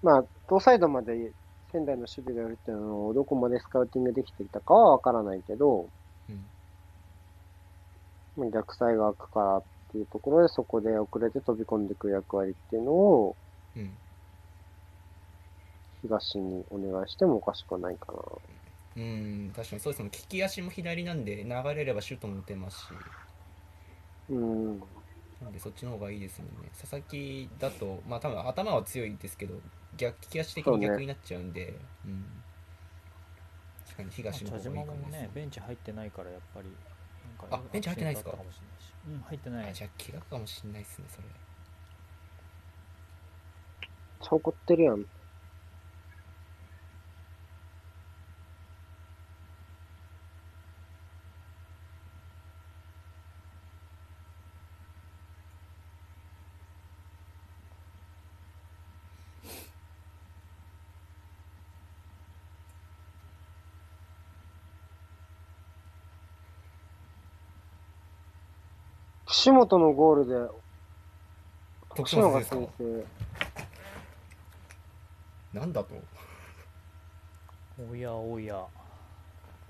まあ、同サイドまで仙台の守備がやるっていうのをどこまでスカウティングできていたかはわからないけど、うん。まあ逆サイが開くからっていうところでそこで遅れて飛び込んでいく役割っていうのをうん。東にお願いしてもおかしくはないかな。うん確かにそうです。ね利き足も左なんで流れればシュートも打てますしうん。なんでそっちの方がいいですもんね。佐々木だとまあ多分頭は強いですけど逆利き足的に逆になっちゃうんで。う、ん、確かに東の方がいいかももですねベンチ入ってないからやっぱりあベンチ入ってないですか？うん入ってない。あじゃあ気がかもしんないですねそれ。超怒ってるやん。岸本のゴールで、徳島が先生。なんだと？おやおや。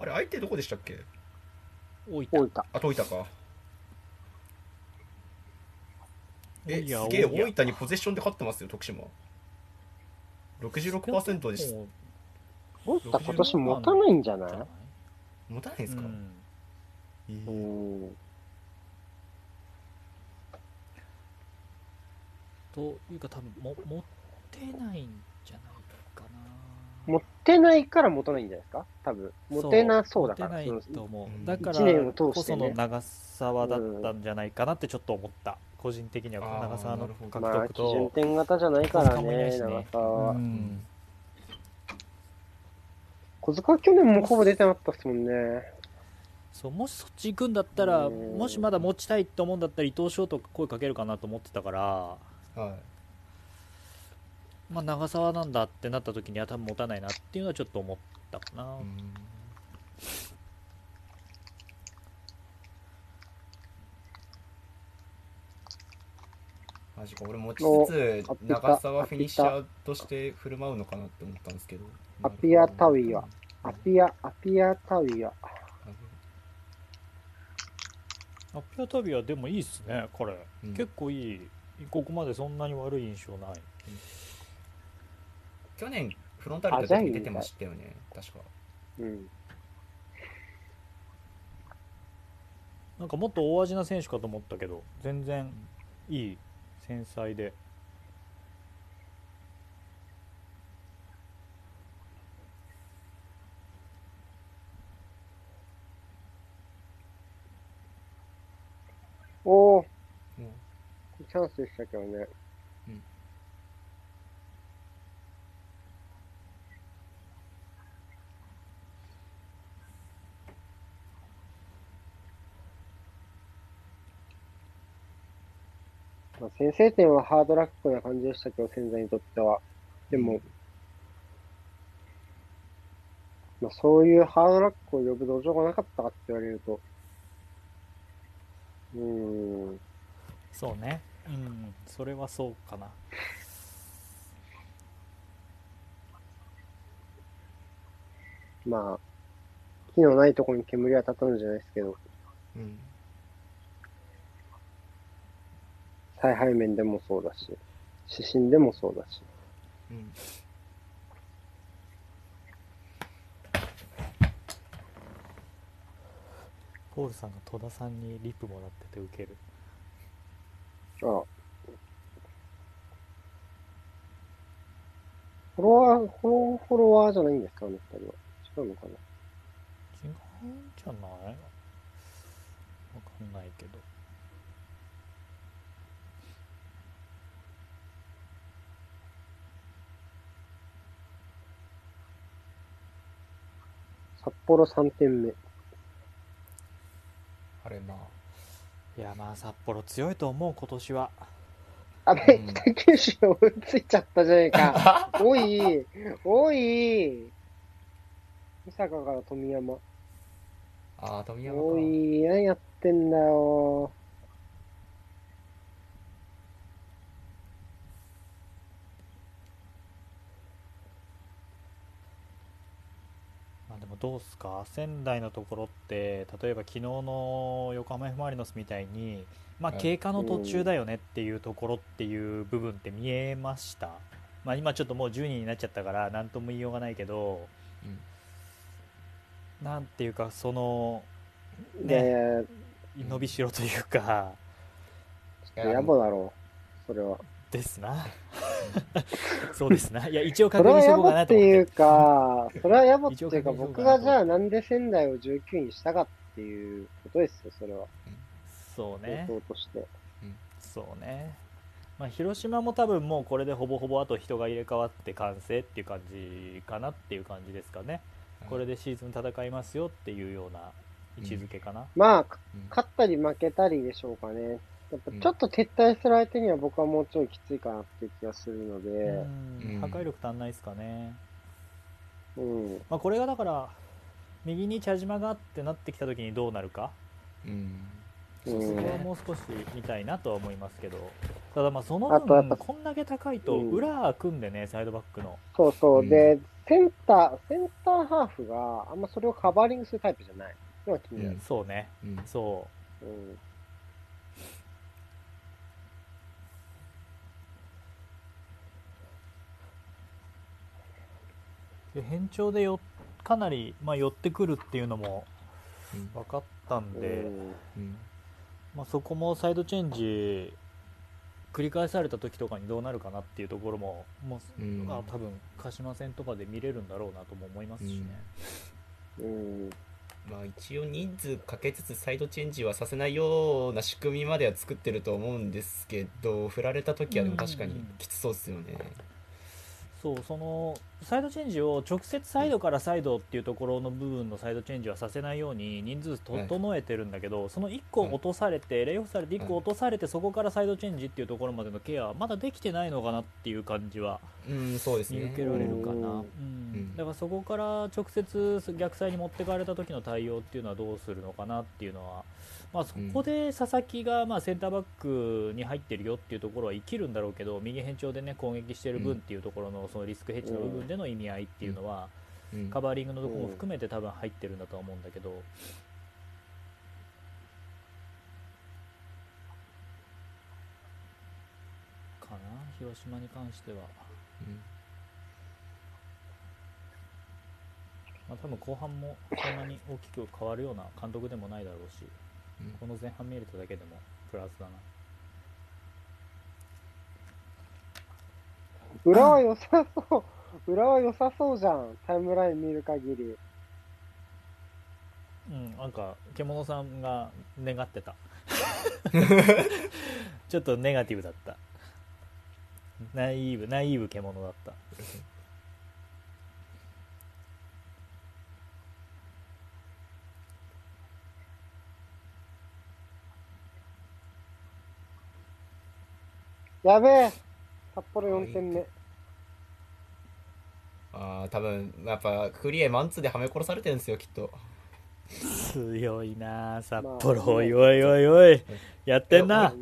あれ相手どこでしたっけ？大分。大分。あ大分か。えすげえ大分にポゼッションで勝ってますよ徳島。66%でしも大分今年持たないんじゃない？持たないんですか、うん。えーうん。というか多分も持ってないんじゃないかな。持ってないから持たないんじゃないですか？多分。持てなそうだから。持てないと思う。だから一年を通こしてね。その長沢だったんじゃないかなってちょっと思った。個人的には長沢のなるほど獲まあ、得基準と点型じゃないから小塚もいないね、長沢は。うん。小塚は去年もほぼ出てなかったっすもんね。そうもしそっち行くんだったらうん。もしまだ持ちたいと思うんだったら伊藤翔とか声かけるかなと思ってたから、はい。まあ、長沢なんだってなった時には多分持たないなっていうのはちょっと思ったかな、うん。マジか俺持ちつつ長沢フィニッシャーとして振る舞うのかなって思ったんですけど。アピアタウイは。うんアピア、アピアタウイア。アピアタビはでもいいっすね彼、うん。結構いいここまでそんなに悪い印象ない。去年フロンターレ出てましたよね。確か。うん。なんかもっと大味な選手かと思ったけど全然いい繊細で。おー、もチャンスでしたけどね。うん。まあ、先制点はハードラックな感じでしたけど、仙台にとっては。でも、まあ、そういうハードラックを呼ぶ土壌がなかったかって言われると、うーん、そうねうんそれはそうかな。まあ、火のないところに煙は立たぬじゃないですけど、ううん。采配面でもそうだし、指針でもそうだし。うん。ポールさんが戸田さんにリップもらっててウケるああ。フォロワー、フォロー、フォロワーじゃないんですか、あの二人は。違うのかな違うんじゃない？わかんないけど札幌3点目。あれまあいやまあ札幌強いと思う今年はあべ、うん北九州追いついちゃったじゃないか。おい、おい。三坂から富山。ああ富山かおい、何やってんだよ。まあでもどうすか？仙台のところって例えば昨日の横浜 F・ マリノスみたいにまあはい。経過の途中だよねっていうところっていう部分って見えました、まあ、今ちょっともう10人になっちゃったから何とも言いようがないけどうん。なんていうかそのねねえ、伸びしろというか。ちょっと野暮だろう。それは。ですな。そうですな。いや一応確認しておこうかなと思って。か、それは野暮っていうか、僕がじゃあなんで仙台を19にしたかっていうことですよ、それは。そうね。として。そうね、まあ、広島も多分もうこれでほぼほぼあと人が入れ替わって完成っていう感じかなっていう感じですかね、これでシーズン戦いますよっていうような位置づけかな、まあ、かうん。勝ったり負けたりでしょうかね。やっぱうん。ちょっと撤退する相手には僕はもうちょいきついかなっていう気がするのうで、うん。ん。破壊力足んないですかね、うん。まあ、これがだから右に茶島があってなってきた時にどうなるか？うん。そうん。こはもう少し見たいなとは思いますけど。ただまあそのあとやっぱ分こんだけ高いとうん。裏組んでねサイドバックの。そうそう。うん。で、センター、センターハーフがあんまそれをカバーリングするタイプじゃない。のが気になる。そうね。うん。そうん。で変調でよかなり、まあ、寄ってくるっていうのもうん。分かったんで、うんうん。まあ、そこもサイドチェンジ繰り返された時とかにどうなるかなっていうところももう、うん。あ多分鹿島戦とかで見れるんだろうなとも思いますしね、うん。まあ一応人数かけつつサイドチェンジはさせないような仕組みまでは作ってると思うんですけど振られた時はでも確かにきつそうですよね。そうそのサイドチェンジを直接サイドからサイドっていうところの部分のサイドチェンジはさせないように人数整えてるんだけど、その1個落とされて、レイオフされて1個落とされてそこからサイドチェンジっていうところまでのケアはまだできてないのかなっていう感じはうんそうですね。見受。けられるかな、うん。うん。だからそこから直接逆サイに持ってかれた時の対応っていうのはどうするのかなっていうのは、まあ、そこで佐々木がまあセンターバックに入ってるよっていうところは生きるんだろうけど右辺調でね攻撃してる分っていうところのそのリスクヘッジの部分での意味合いっていうのはうんカバーリングのところも含めて多分入ってるんだとは思うんだけど。かな？広島に関しては。うんまあ、多分後半もそんなに大きく変わるような監督でもないだろうし、うんこの前半見れただけでもプラスだな。裏は良さそう。裏は良さそうじゃん。タイムライン見る限り。うん、なんか獣さんが願ってた。ちょっとネガティブだった。ナイーブ、ナイーブ獣だった。やべえ。札幌4点目。ああ多分やっぱクリエマンツーではめ殺されてるんですよきっと。強いなあ札まあ幌、おいおいおいおい、やってんな。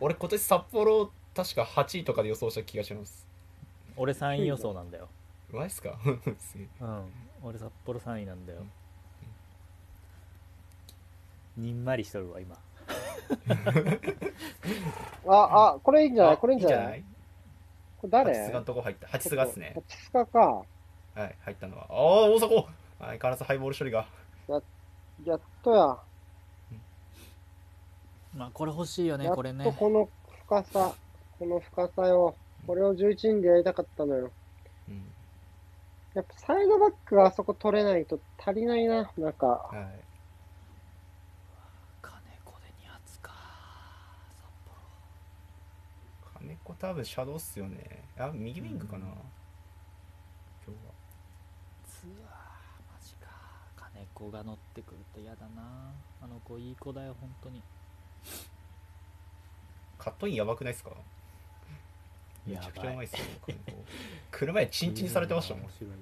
俺今年札幌確か8位とかで予想した気がします。俺3位予想なんだよ。マジっすか？うん、俺札幌3位なんだよ。にんまりしとるわ、今。あ、あ、これいいんじゃない？あこれいいんじゃない？いこれ誰？ハチスガのとこ入った。ハチスガっすね。ハチスガか。はい、入ったのは。ああ、大迫相変わらずハイボール処理が。やっとや。まあ、これ欲しいよね、やっこれねと。この深さ。この深さよ。これを11人でやりたかったのよ。うん。やっぱサイドバックがあそこ取れないと足りないな。なんか、はい。金子で2発か。札幌。金子多分シャドウっすよね。あ、右ウィングかな。うん今日は。ツアー、マジか。金子が乗ってくると嫌だな。あの子、いい子だよ、本当に。カットインやばくないっすか？めちゃくちゃうまいっい。すよ、金子。車でチンチンにされてましたもん面。白いし。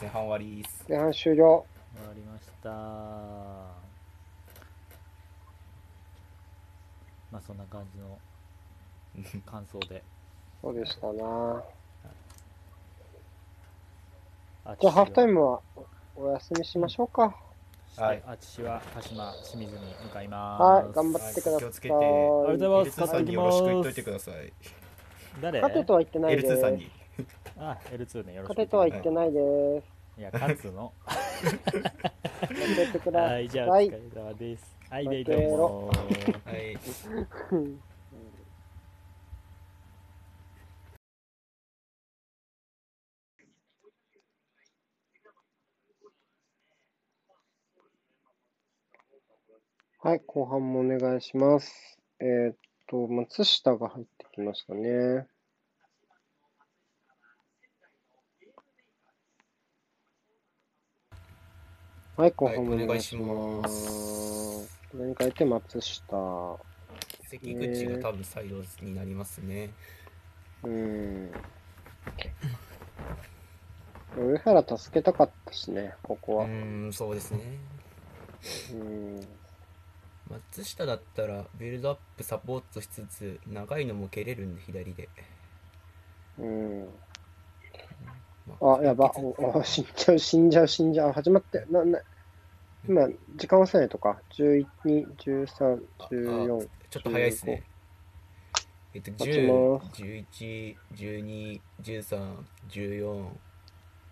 前半終わりーす。前半終了。終わりました。まあ、そんな感じの感想で。そうでしたな。あじゃあハーフタイムはお休みしましょうか。はいあちしは鹿島清水に向かいます。はい、頑張ってください。はい気をつけてありがとうございます L2 さんによろしく言っといてください。誰勝てとは言ってないで L2 さんす。に。あ、L2 ね、よろしく。勝てとは言ってないです。いや、勝つの。教えてください。はい、じゃあ、お疲れ様です。はい、で、どうも。はい。うんはい、後半もお願いします。えーっと、松下が入ってきましたね。はい、後半もお願いします。何か言って松下。関口が多分サイドになりますね。うん。上原助けたかったしね、ここは。うーん、そうですね。うん。松下だったらビルドアップサポートしつつ長いのも蹴れるんで左で、うん。まあ、やば。死んじゃう、死んじゃう、死んじゃう。始まって。な、な、今、時間忘れないとか。11、13、14。ちょっと早いですねえっと待ちます1011 12 13 14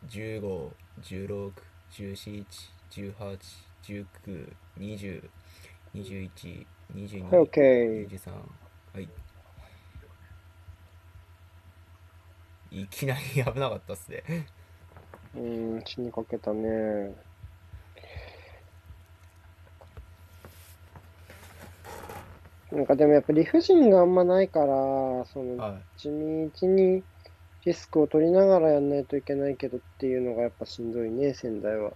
15 16 17 18 19 20 21 22はい、OK。23はいいきなり危なかったっすねうん、死にかけたね。なんかでもやっぱ理不尽があんまないから、そのはい。地道にリスクを取りながらやんないといけないけどっていうのがやっぱしんどいね、仙台は。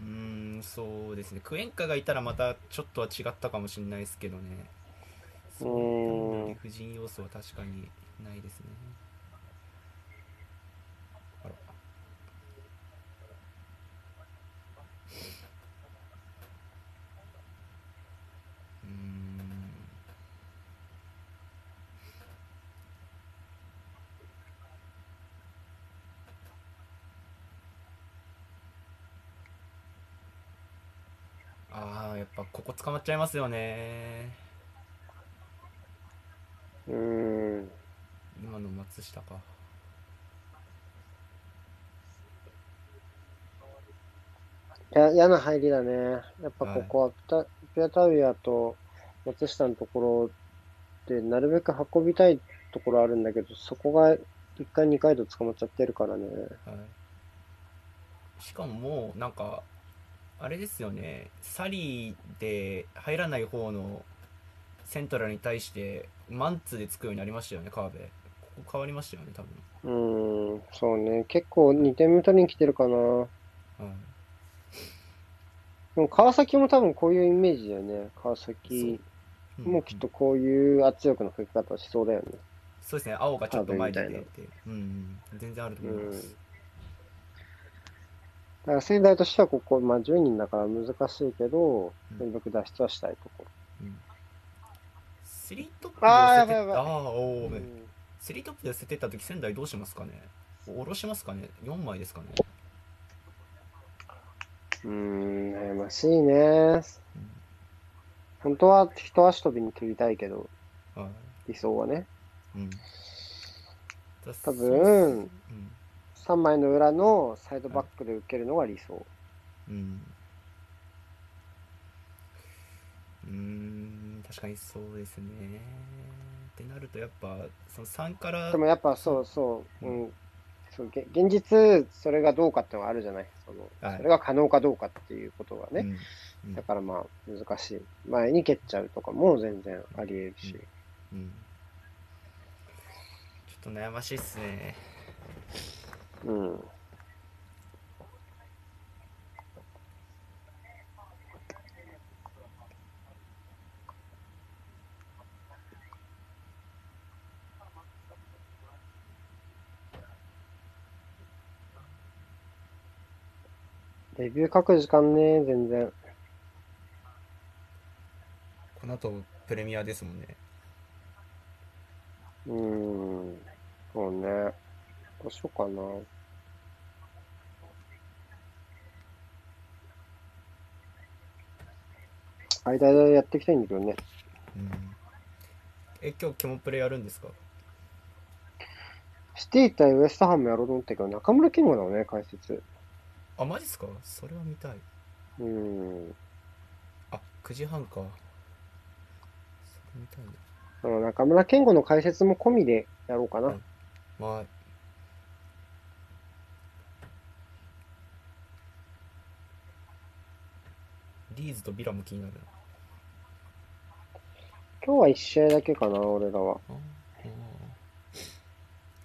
うーんそうですね。クエンカがいたらまたちょっとは違ったかもしれないですけどね。そういった意味の理不尽要素は確かにないですねあらうーんああやっぱここ捕まっちゃいますよねうん。今の松下かいや、嫌な入りだね。やっぱここはピタ、ピアタウィアと松下のところで、なるべく運びたいところあるんだけど、そこが1回、2回と捕まっちゃってるからね。はい、しかももうなんかあれですよね。サリーで入らない方のセントラルに対してマンツーでつくようになりましたよね川辺。ここ変わりましたよね多分。うん、そうね。結構2点目取りに来てるかな。はいでも川崎も多分こういうイメージだよね。川崎う。ん。もきっとこういう圧力のかけ方しそうだよね。そうですね。青がちょっと前に出てうんうん。全然あると思います、だから仙台としてはここ、まあ10人だから難しいけど、うんなるべく脱出はしたいとこうんスリートップであー寄せてやばいやばいおろ。ーうんスリートップで寄せてった時仙台どうしますかね下ろしますかね4枚ですかね、うーん、悩ましいね。本当は一足飛びに切りたいけど、い理想はね。うん多分うん3枚の裏のサイドバックで受けるのが理想。うんうーん確かにそうですねってなるとやっぱその3からでもやっぱそうそう、うん。そうげ現実、それがどうかってのがあるじゃない？そのはいそれが可能かどうかっていうことがね。うんうんだからまあ難しい。前に蹴っちゃうとかも全然あり得るし。うんちょっと悩ましいっすねうん。レビュー書く時間ね、全然。この後プレミアですもんねうーん。そうね。どうしようかな。間でやっていきたいんだけどね。うんえ今日キモプレやるんですか？シティ対ウエストハムやろうと思ったけど、中村健吾だね、解説。あマジっすか？それは見たいうん。あ9時半かそれ見たいな中村健吾の解説も込みでやろうかな。うんまあリーズとビラも気になるな今日は1試合だけかな、俺らは。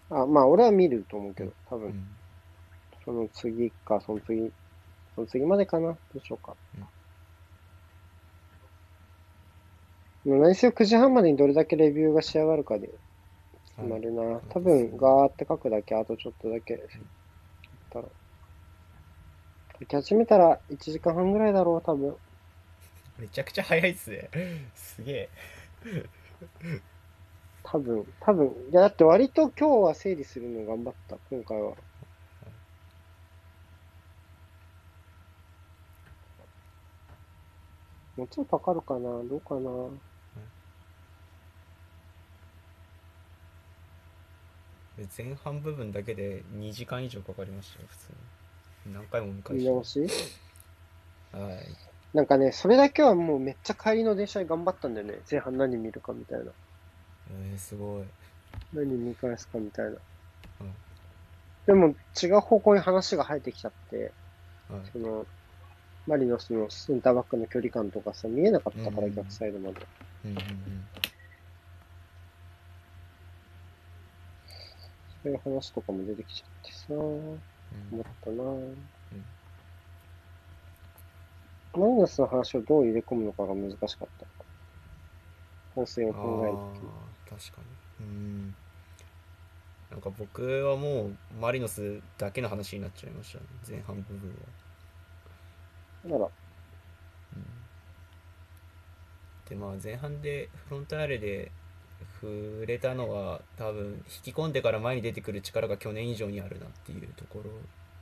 ああ、まあ、俺は見ると思うけど、多分、うんその次か、その次、その次までかな。どうしようか。でも何せよ9時半までにどれだけレビューが仕上がるかで決まるな。多分、ガーって書くだけ、あとちょっとだけ。やったら。書き始めたら1時間半ぐらいだろう、多分。めちゃくちゃ早いっすね。すげえ。多分、多分。いや、だって割と今日は整理するの頑張った、今回は。もうちょっとかかるかな。どうかな。前半部分だけで2時間以上かかりましたよ普通に。何回も見返見し直し？はいなんかね、それだけはもうめっちゃ帰りの電車で頑張ったんだよね。前半何見るかみたいな。えー、すごい何見返すかみたいな。うんでも違う方向に話が入ってきちゃって、はいその、マリノスのセンターバックの距離感とかさ、見えなかったから、うん逆サイドまで。うんうんうんそういう話とかも出てきちゃってさ、思ったなぁ。マリノスの話をどう入れ込むのかが難しかった。構成を考えるとき。確かに。うん。なんか僕はもうマリノスだけの話になっちゃいましたね。前半部分は、だから、でまあ前半でフロンターレで触れたのは多分引き込んでから前に出てくる力が去年以上にあるなっていうところ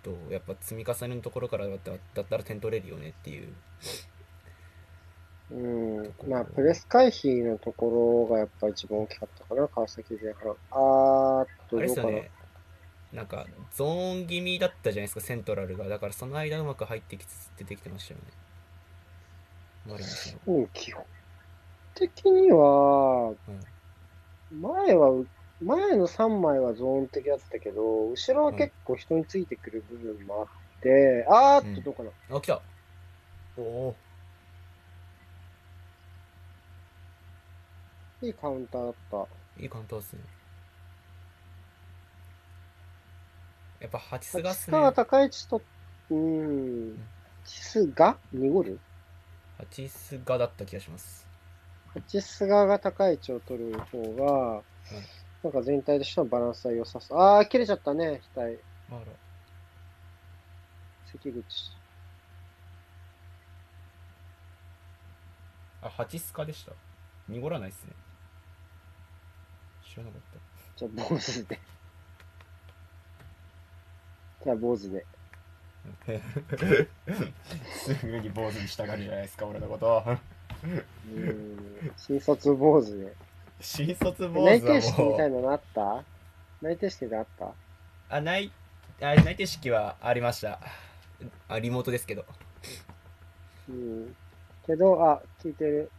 とやっぱ積み重ねのところからだっただったら点取れるよねっていう。うん。まあ、プレス回避のところがやっぱ一番大きかったかな、川崎前半。あーっと、あれどうかな。ですよね。なんかゾーン気味だったじゃないですかセントラルが。だからその間うまく入ってきつつ出てきてましたよね。マリノスの。うん、基本的には、前は、前の3枚はゾーン的だったけど、後ろは結構人についてくる部分もあって、あーっと、どうかな。あ来た。おおいいカウンターだった。いいカウンターですね。やっぱハチスガっすね。立川高市と、うん、チスが濁る？ハチスガだった気がします。チスガが高い位置を取る方が、なんか全体としてのバランスは良さそう。あー、切れちゃったね、額。あら関口。あハチスカでした濁らないっすね知らなかったじゃあ、坊主で。じゃあ、坊主で。すぐに坊主に従うじゃないですか俺のことうん、新卒坊主で。新卒坊内主は定式みもたいうなのあった？内定式であった？あ内あ内定式はありましたあリモートですけどうん。けど、あ、聞いてる。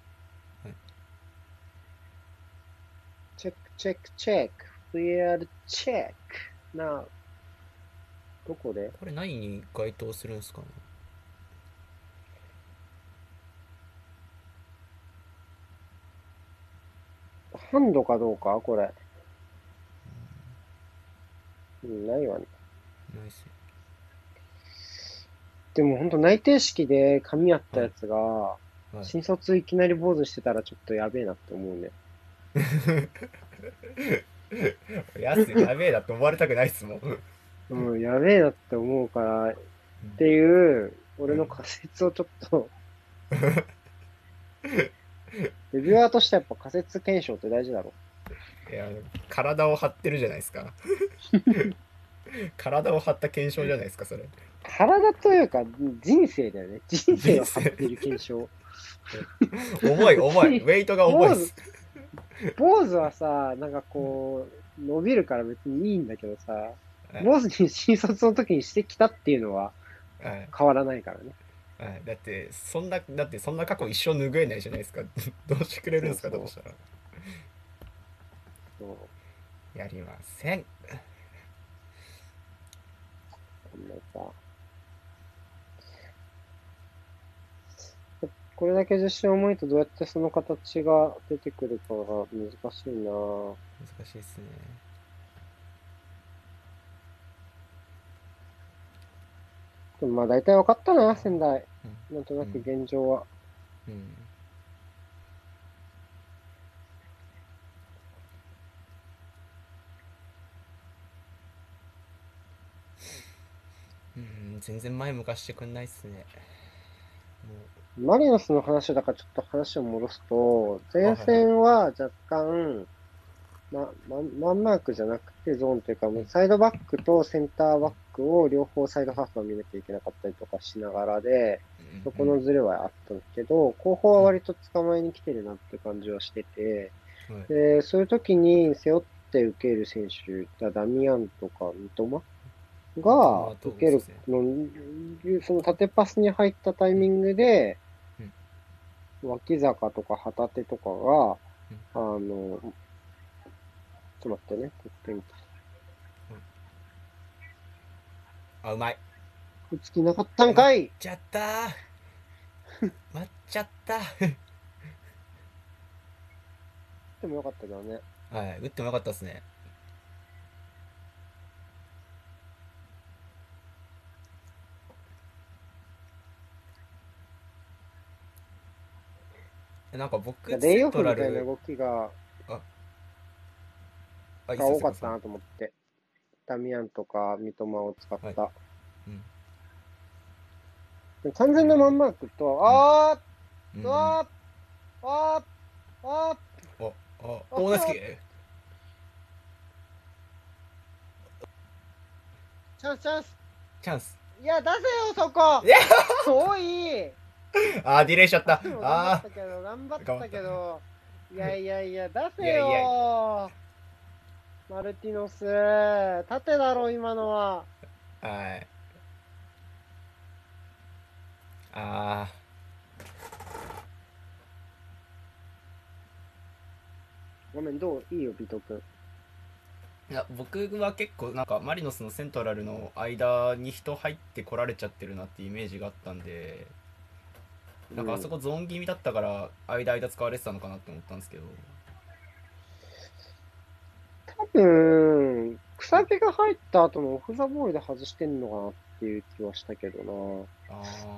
はいチェック、チェック、チェック。VR チェック。な、どこで？これ何に該当するんですかね？ハンドかどうか？これ。うん、ないわね。ないっすねでもほんと内定式で髪やったやつが、はい新卒いきなり坊主してたらちょっとやべえなって思うね。やすやべえだって思われたくないっすもんうん、やべえなって思うから、っていう、俺の仮説をちょっと、レビュアーとしてはやっぱ仮説検証って大事だろ。いや体を張ってるじゃないですか体を張った検証じゃないですかそれ体というか、人生だよね。人生を張ってる検証。重い重い ウェイトが重いっす坊主はさ、なんかこう、伸びるから別にいいんだけどさ、はい坊主に新卒の時にしてきたっていうのははい変わらないからね。はい、だってそんなだってそんな過去一生拭えないじゃないですか。どうしてくれるんですかそうしたら。そう。やりません。これだけ自信重いとどうやってその形が出てくるかが難しいな。ぁ。難しいですねでもまあ大体分かったな、仙台。うん。なんとなく現状は。うん。うん。全然前向かしてくんないっすね。マリノスの話だからちょっと話を戻すと、前線は若干、ま、ま、マンマークじゃなくてゾーンというか、もうサイドバックとセンターバックを両方サイドハーフは見なきゃいけなかったりとかしながらで、そこのズレはあったんですけど、後方は割と捕まえに来てるなって感じはしてて、はい。で、そういう時に背負って受ける選手、ダミアンとか三笘が受けるの、その縦パスに入ったタイミングで、脇坂とか旗手とかが、あの、ちょっと待ってね、得点あうまい。打つ気なかったんかい。ちゃった。ー 待っちゃった。でもよかったけどね。はい打ってもよかったですね。なんか僕レイオフみたいなル動きがが多かったなと思って。ダミアンとか三笘を使った。はい。うん。で完全なマンマークと、あーうん。あーあーあーおお大好き？チャンスチャンス。チャンス。いや、出せよ、そこ。いや遠い あーディレイしちゃった。でも頑張あったけど、頑張ったけど、いやいやいや、出せいやいやよマルティノス、縦だろ、今のは。あはい。あごめん、どう？いいよ、ビト君。ーいや僕は結構なんかマリノスのセントラルの間に人入ってこられちゃってるなっていうイメージがあったんでなんかあそこゾーン気味だったから間間使われてたのかなって思ったんですけど多分、草木が入った後のオフザボールで外してんのかなっていう気はしたけどな。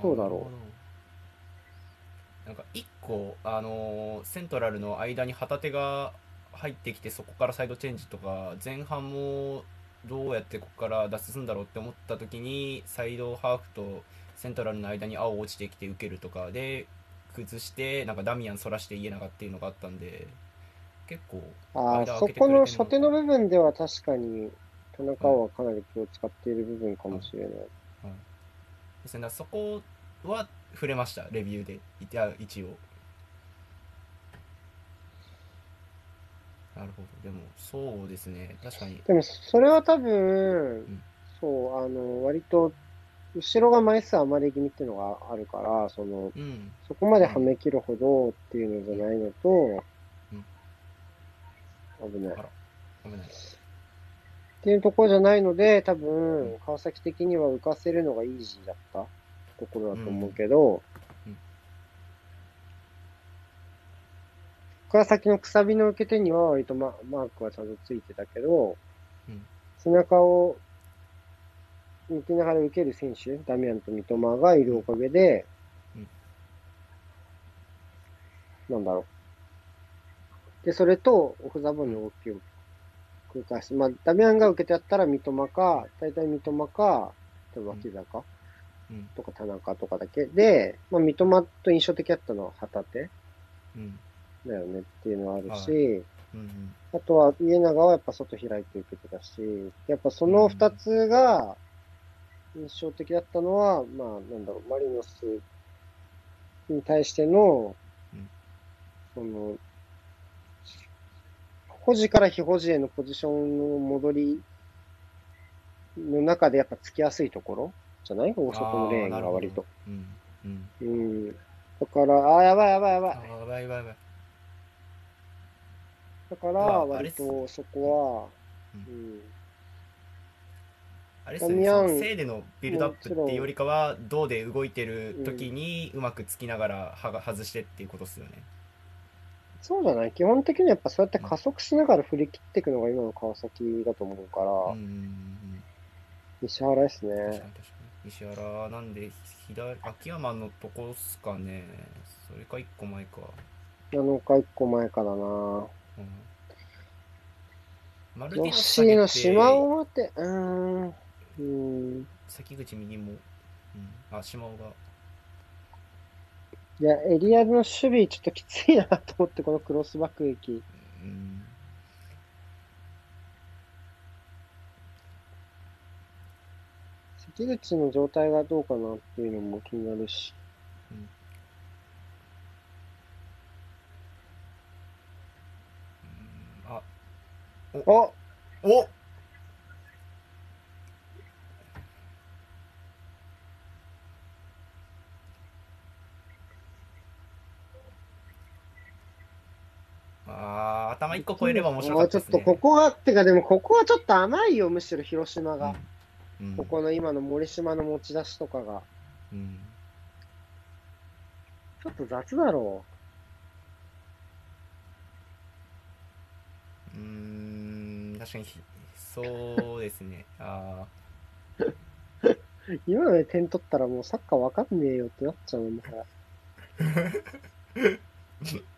どうだろう。なんか一個あのーセントラルの間に旗手が入ってきてそこからサイドチェンジとか前半もどうやってここから脱出するんだろうって思った時にサイドハーフとセントラルの間に青落ちてきて受けるとかで崩してなんかダミアンそらして家長っていうのがあったんで結構ああ、そこの初手の部分では確かに、田中はかなり気を使っている部分かもしれない。ですね。そこは触れました。レビューで。いや一応。なるほど。でもそうですね。確かに。でも、それは多分、ん。そう、あの、割と、後ろが枚数余り気味っていうのがあるから、その、うん。そこまではめ切るほどっていうのじゃないのと、危ない。あらごめんなさいっていうところじゃないので、多分、川崎的には浮かせるのがイージーだったところだと思うけど、うん川崎のくさびの受け手には割とママークはちゃんとついてたけど、うん背中を向きながら受ける選手、ダミアンと三笘がいるおかげで、うんなんだろう。で、それと、オフザボンの動きを繰り返す。まあ、ダミアンが受けてやったら三笘か、大体三笘か、例えば脇坂うん。とか田中とかだけ。で、まあ、三笘と印象的だったのは旗手うん。だよねっていうのはあるし、あとは家長はやっぱ外開いて受けてたし、やっぱその二つが印象的だったのは、まあなんだろう、マリノスに対してのうん、その、保持から非保持へのポジションの戻りの中でやっぱつきやすいところじゃない？大外のレーンが割と。うんうんうん。だから、あー、やばいやばいやばいやばい。やばいやばいだから、割とそこは、ううん。あれですねそのせいでのビルドアップっていうよりかは銅で動いてる時にうまくつきながらはが外してっていうことですよねそうじゃない基本的にはやっぱそうやって加速しながら振り切っていくのが今の川崎だと思うから、うんうんうんうん。西原ですね。確かに西原なんで左秋山のとこっすかね。それか一個前か、7日1個前かだな。うん、マルティノス吉井の島を待って、うーん。うん。関口右も、うん、あ島尾がいや、エリアの守備ちょっときついなと思って、このクロス爆撃。うん関口の状態がどうかなっていうのも気になるし。あ。お。おあー頭一個超えれば面白かったですねあちょっとここが、てかでもここはちょっと甘いよ、むしろ広島が。うんここの今の森島の持ち出しとかが。うんちょっと雑だろうーん確かにひそうですねあう。今ので点取ったらもうサッカーわかんねえよってなっちゃうんだから。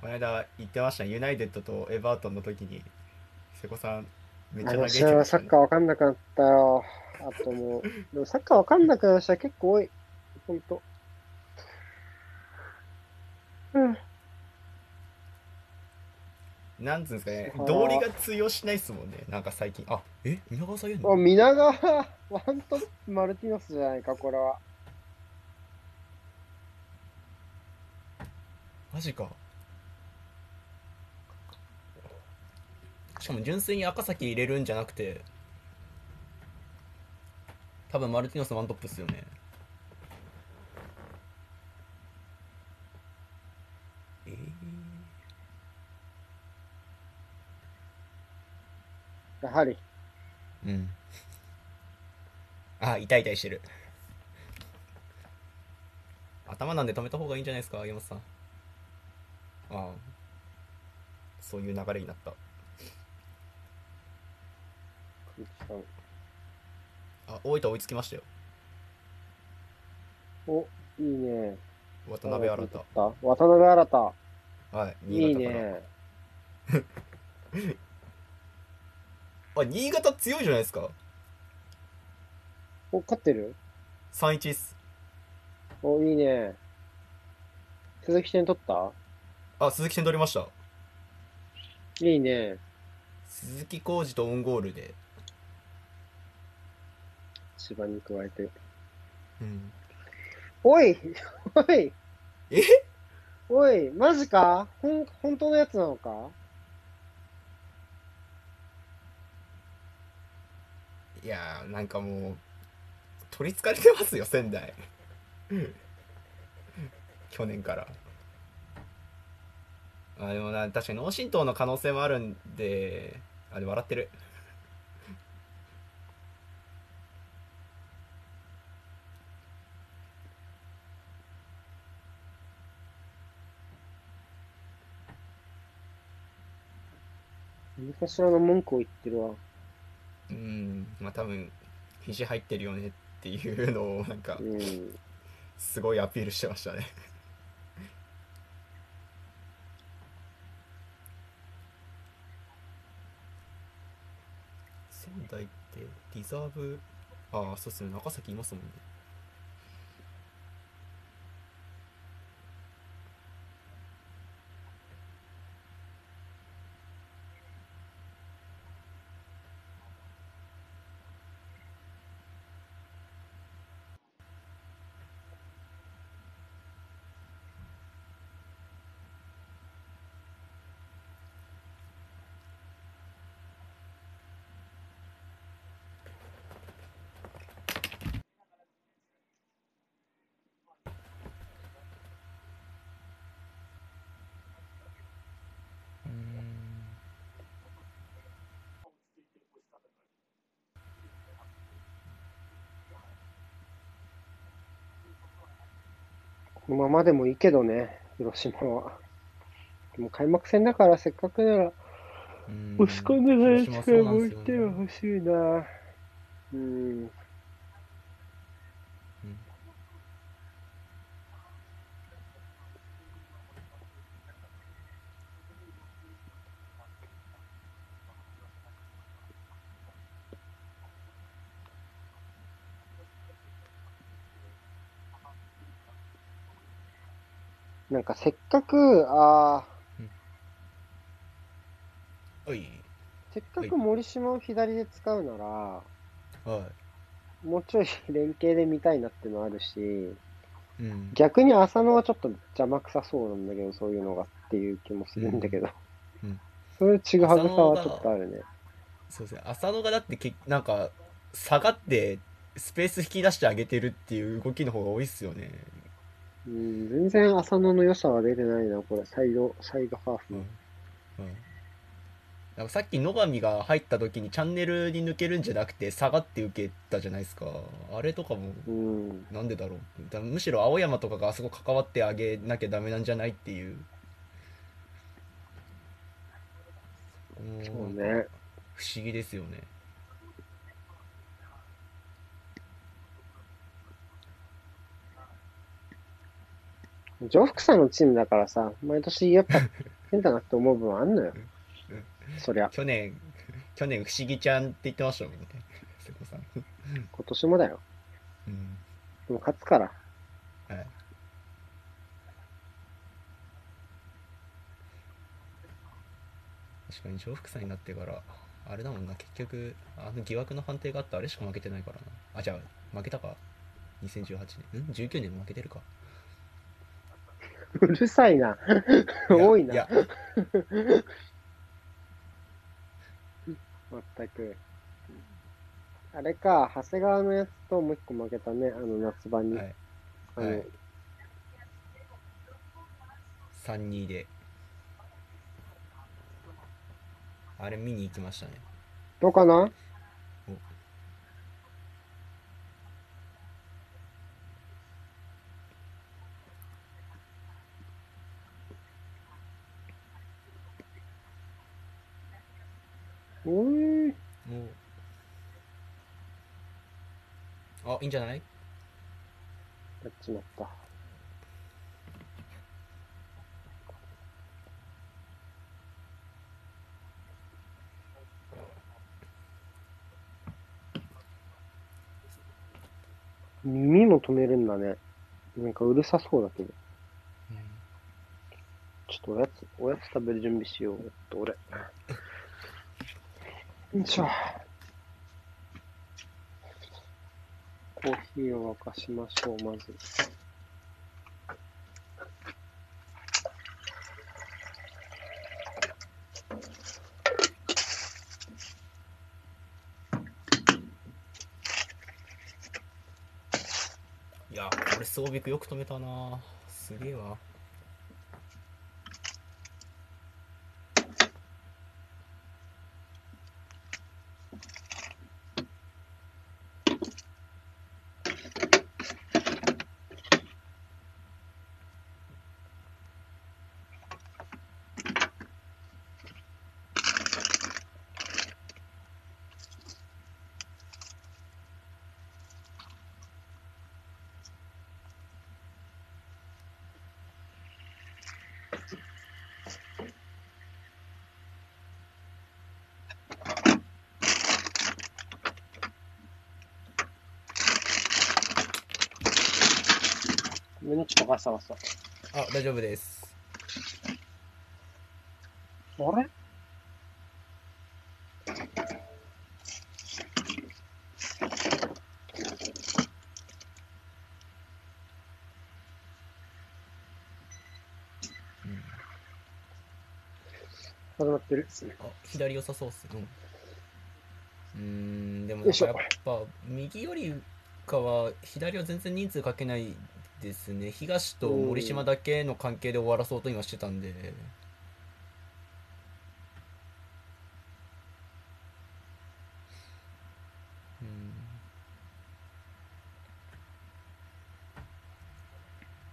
この間言ってましたねユナイテッドとエバートンの時に瀬古さんめっちゃ嘆いあの試合てた、ねはサッカーわかんなくなったよ。あともう、でもサッカーわかんなくなる人は結構多い。ほんと。うん。なんつうんですかね道理が通用しないっすもんねなんか最近あえ？皆川さん言うあ、の皆川、ワントップマルティノスじゃないか、これは。マジかしかも純粋に赤崎入れるんじゃなくて多分マルティノスワントップっすよね。えやはり。ー、うん。あ痛い痛いしてる。頭なんで止めた方がいいんじゃないですか山本さん。ああそういう流れになったあ大分追いつきましたよお、いいね。渡辺新た。渡辺新た。はいいい新潟からね。あ新潟強いじゃないですかお、勝ってる？3-1っすお、いいね。鈴木点取った？あ鈴木点取りましたいいね。鈴木浩二とオウンゴールで千葉に加えて。うん。おいおい。え？おい、マジか？ほん、本当のやつなのか？いやーなんかもう取りつかれてますよ仙台。去年から。あでもな確かに脳震盪の可能性もあるんであでも笑ってるかしらの文句を言ってるわ。うんまあ多分肘入ってるよねっていうのをなんかうん。すごいアピールしてましたね 仙台ってリザーブああそうっすね長崎いますもんねままでもいいけどね、広島は。でも開幕戦だからせっかくなら、うん押し込んでない力そうなんですよもいってはね欲しいな。うん。なんかせっかく、あおい。ーせっかく森島を左で使うなら、はい。もうちょい連携で見たいなってのあるし、うん。逆に浅野はちょっと邪魔くさそうなんだけど、そういうのがっていう気もするんだけど。うん。うん。そういうちぐはぐさはちょっとあるね。そうですね。浅野がだってけなんか下がってスペース引き出してあげてるっていう動きの方が多いっすよねうん、全然浅野の良さは出てないな、これ。サイド、サイドハーフうんの。うんなんかさっき野上が入った時にチャンネルに抜けるんじゃなくて下がって受けたじゃないですかあれとかもうん。なんでだろうだむしろ青山とかがあそこ関わってあげなきゃダメなんじゃないっていうもそうね。不思議ですよねジョフクさんのチームだからさ、毎年やっぱ 変だなって思う部分あんのよ。そりゃ、去年去年不思議ちゃんって言ってましたもんね。瀬古さん。今年もだよ。うん。でも勝つから。はい。確かに上福さんになってからあれだもんな。結局あの疑惑の判定があったあれしか負けてないからな。あじゃあ負けたか。2018年ん19年も負けてるか うるさいな。多いな。まったく。あれか、長谷川のやつともう一個負けたね、あの夏場に。はいあのはい3-2であれ見に行きましたねどうかな？おい、もうあいいんじゃない？やっちまった。耳も止めるんだね。なんかうるさそうだけど。ちょっとおやつ、おやつ食べる準備しよう。えっと、俺。よいしょ。コーヒーを沸かしましょう、まず。いやこれ装備よく止めたなすげえわサガサ。あ大丈夫です。あれ？始まってる。あ左良さそうっすうん。うーんでもよいしょ。やっぱ右よりかは左は全然人数かけないですね。東と森島だけの関係で終わらそうと今してたんで。うん。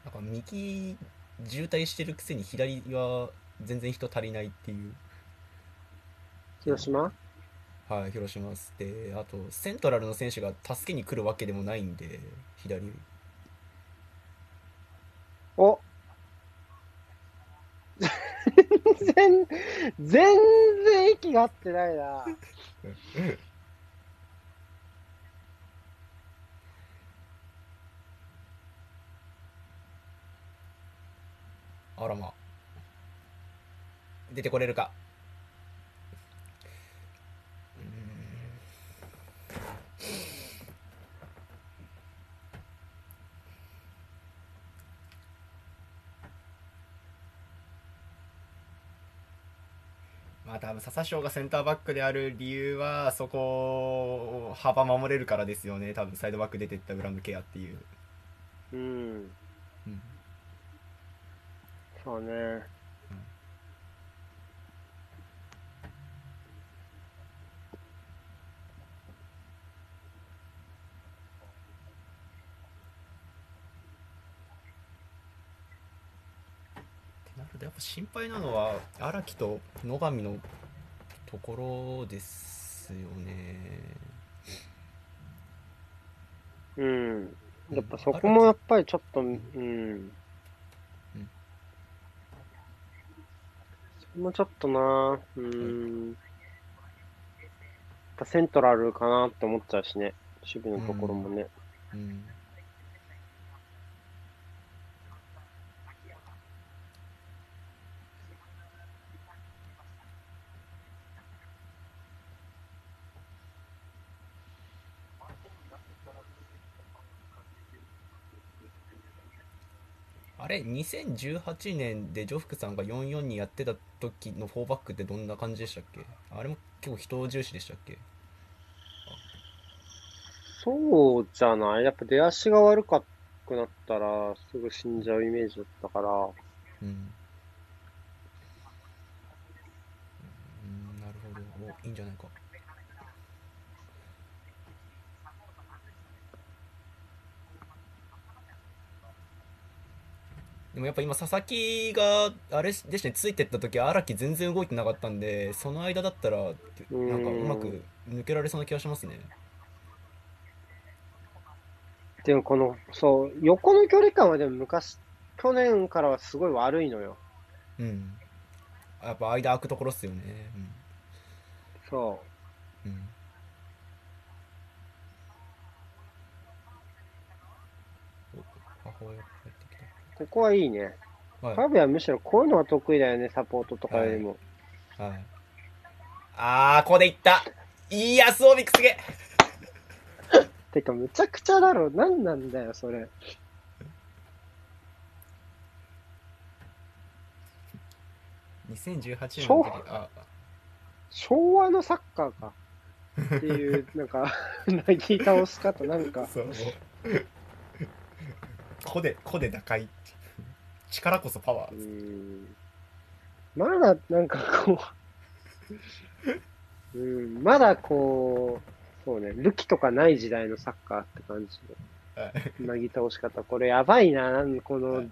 なんか右渋滞してるくせに左は全然人足りないっていう。広島？はい、広島っす。で、あと、セントラルの選手が助けに来るわけでもないんで、左。お。全然、全然息が合ってないな。あらま。出てこれるか。あ多分笹翔がセンターバックである理由はそこを幅守れるからですよね多分サイドバック出てった裏向けアっていう、うん。うんそうね。ってなるとやっぱ心配なのは荒木と野上のところですよね。うん。やっぱそこもやっぱりちょっと、うん。そこもちょっとな、うん。やっぱセントラルかなって思っちゃうしね。守備のところもね。うんあれ2018年でジョフクさんが44にやってた時の4バックってどんな感じでしたっけ？あれも結構人重視でしたっけ？そうじゃない。やっぱ出足が悪かくなったらすぐ死んじゃうイメージだったから。うん。うんなるほど。おいいんじゃないかでもやっぱ今佐々木があれでしたねついてった時荒木全然動いてなかったんでその間だったらなんかうまく抜けられそうな気がしますね。でもこの、そう、横の距離感はでも昔、去年からはすごい悪いのよ。うん。やっぱ間空くところっすよね。そう。ん、うん、お母親。ここはいいね。たはいファビはむしろこういうのが得意だよね、サポートとかよりも。はい。あー、ここでいった。いや、スオビックすげえ。てか、むちゃくちゃだろ。なんなんだよ、それ。2018年の時、あ、昭和のサッカーか。っていう、なんか、なぎ倒し方、なんか、そう。個で、個で打開。力こそパワうーー。ん。まだ、なんかこう、うん、まだこう、そうね、武器とかない時代のサッカーって感じはいの、なぎ倒し方。これやばいな、なんこの、はい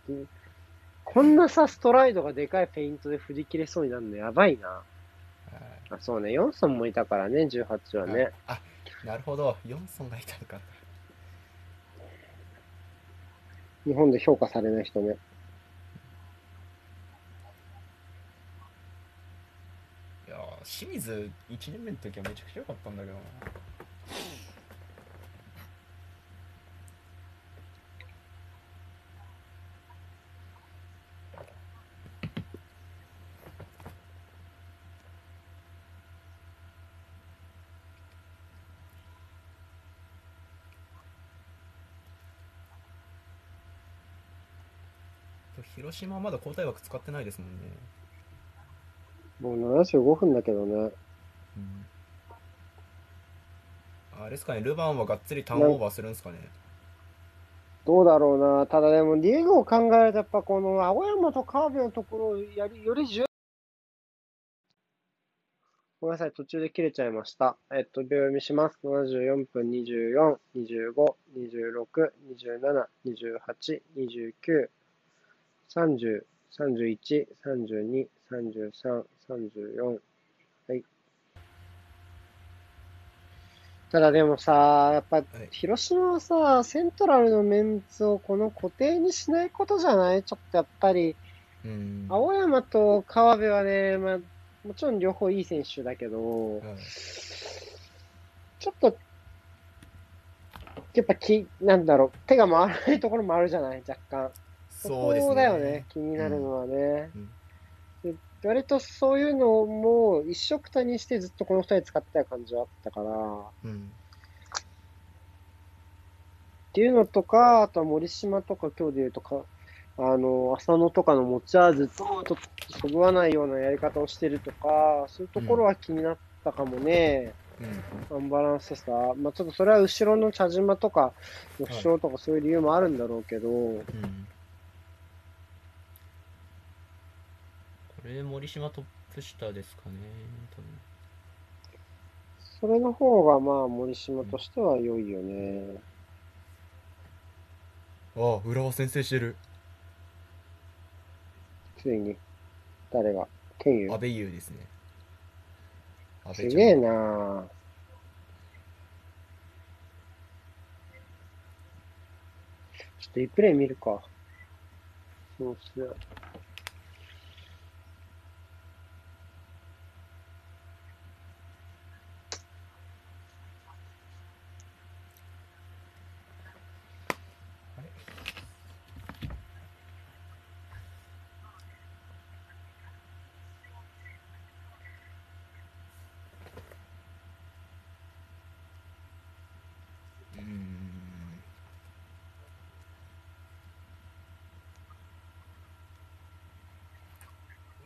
こんなさ、ストライドがでかいフェイントで振り切れそうになるのやばいな。あ、そうね、ヨンソンもいたからね、18はね。あ、なるほど。ヨンソンがいたのか。日本で評価されない人ね。いやー、清水1年目の時はめちゃくちゃ良かったんだけどな。広島はまだ交代枠使ってないですもんね。もう75分だけどね。あれですかね、ルヴァンはがっつりターンオーバーするんですかね。どうだろうな。ただでも、リーグを考えると、やっぱこの青山と川辺のところをやり、より重ごめんなさい、途中で切れちゃいました。えっと、秒読みします。74分24、25、26、27、28、29、30、31、32、33、34。はい。ただでもさ、やっぱ、広島はさ、セントラルのメンツをこの固定にしないことじゃない？ちょっとやっぱり、うん。青山と川辺はね、まあ、もちろん両方いい選手だけど、はいちょっと、やっぱき、なんだろう、手が回らないところもあるじゃない？若干。そうですね。こだよね、気になるのはね。うん。で割とそういうのも一緒くたにしてずっとこの二人使ってた感じはあったから、っうん。ていうのとか、あとは森島とか今日で言うとか、あの、浅野とかの持ち味とちょっとそぐわないようなやり方をしてるとか、そういうところは気になったかもね。うん。アンバランスさ。まあちょっとそれは後ろの茶島とか、負傷とかそういう理由もあるんだろうけど、うんこれで森島トップ下ですかねそれの方がまあ森島としては良いよね。多分ああ浦和先制してるついに。誰が？ケンユ阿部優ですねすげえなぁ。ちょっとリプレイ見るか。そうっすね。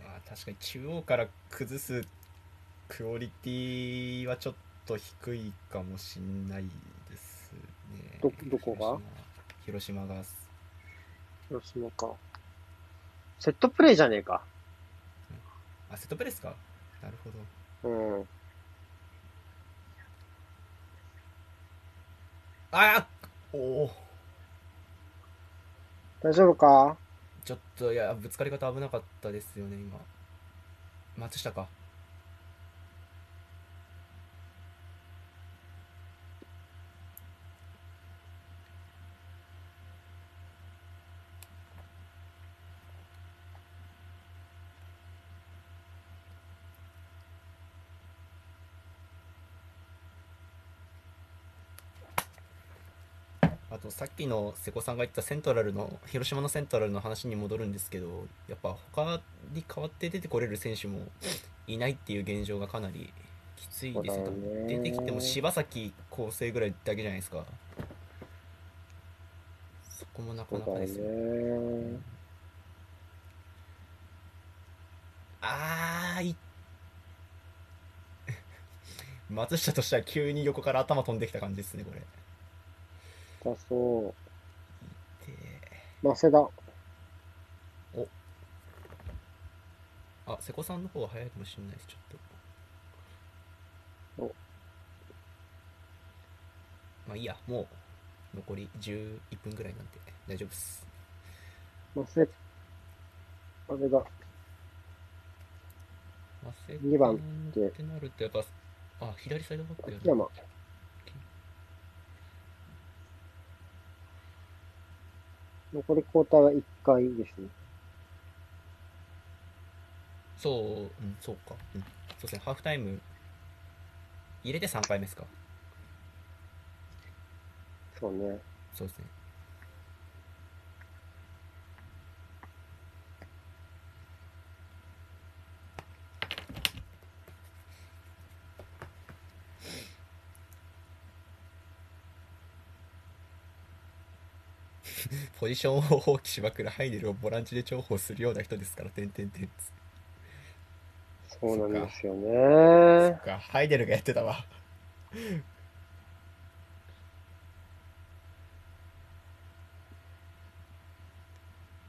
まあ確かに中央から崩すクオリティはちょっと低いかもしんないですね。どどこが？広島が。広島か。セットプレイじゃねえか。あセットプレーですか？なるほど。うん。あおお大丈夫か？ちょっといやぶつかり方危なかったですよね今。松下かさっきの瀬古さんが言ったセントラルの広島のセントラルの話に戻るんですけどやっぱ他に代わって出てこれる選手もいないっていう現状がかなりきついですね。出てきても柴崎構成ぐらいだけじゃないですか。そこもなかなかですよ。ね。あーい 松下としては急に横から頭飛んできた感じですねこれだそう。でマセダ。あ瀬古さんの方は早いかもしれないですちょっと。お。まあいいや。もう残り11分ぐらいなんで大丈夫です。マセ、あれだ。まあ瀬二番古ってなるとやっぱあ左サイドバックやる秋残り交代は1回ですね。そううんそうか。うん。そうですね。ハーフタイム入れて3回目ですか。そうね。そうですねポジションを放棄しまくるハイデルをボランチで重宝するような人ですから、てんてんてんつ。そうなんですよそねっ。か、ハイデルがやってたわ。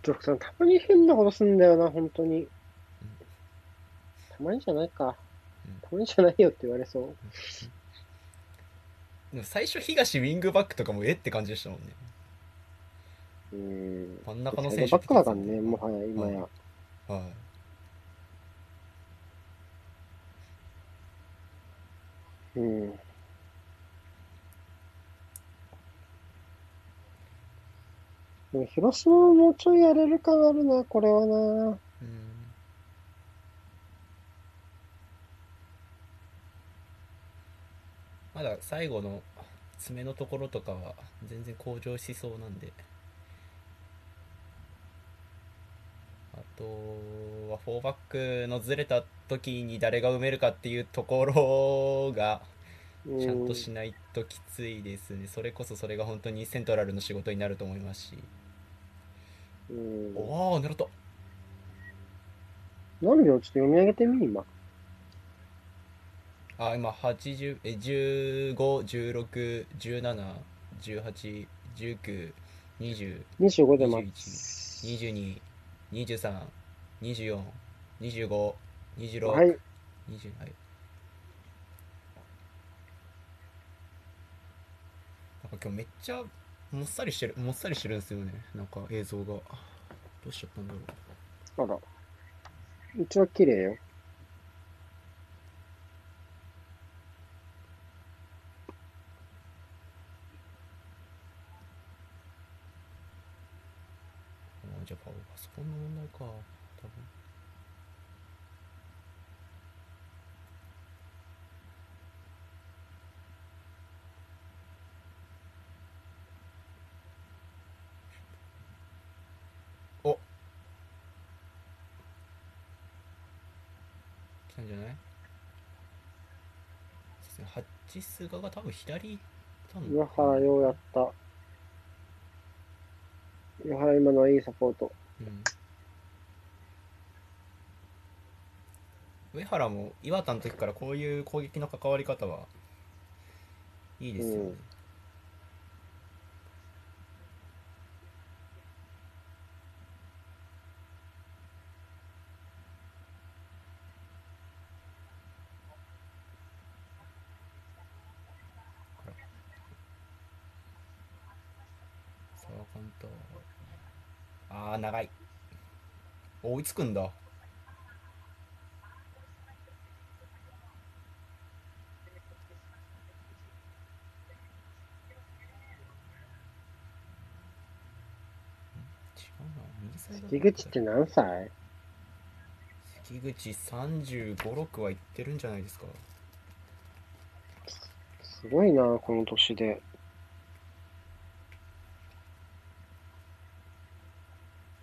ジョックさん、たまに変なことすんだよな、本当に。たまにじゃないかうん。たまにじゃないよって言われそう。でも最初、東ウィングバックとかもえって感じでしたもんね。うん。真ん中のサ選手バックだからね、もはや、今や。はい。うん。でも広島ももうちょいやれる感あるな、これはな。うんまだ最後の爪のところとかは全然向上しそうなんでとは4バックのずれた時に誰が埋めるかっていうところがうちゃんとしないときついですね、それこそそれが本当にセントラルの仕事になると思いますし、うん。おお狙った何よ、ちょっと読み上げてみ、今。あ今80え151617181920 25で21ます。22、23、24、25、26、はい。20はい。なんか今日めっちゃもっさりしてる、もっさりしてるんですよね。なんか映像が。どうしちゃったんだろう。あら。うちは綺麗よ。あじゃあパソコンの問題か。多分。お来たんじゃない？そうですねハッチスガが多分左行ったの岩原ようやった。岩原今のはいいサポート。うん。上原も岩田の時からこういう攻撃の関わり方はいいですよね、うんさあカウンター長い。追いつくんだ。関口って何歳？関口3 5 6はいってるんじゃないですか。すごいな、この年で。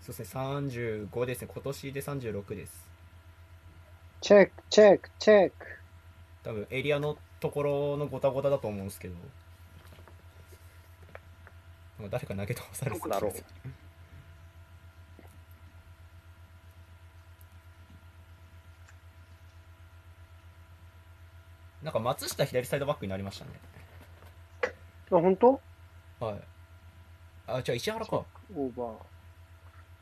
そうですね35ですね。今年で36です。チェック、チェック、チェック。多分エリアのところのゴタゴタだと思うんですけど。なんか誰か投げ飛ばされてどこだろう。なんか松下左サイドバックになりましたね。あ、本当？はい。あじゃあ石原か。オーバー。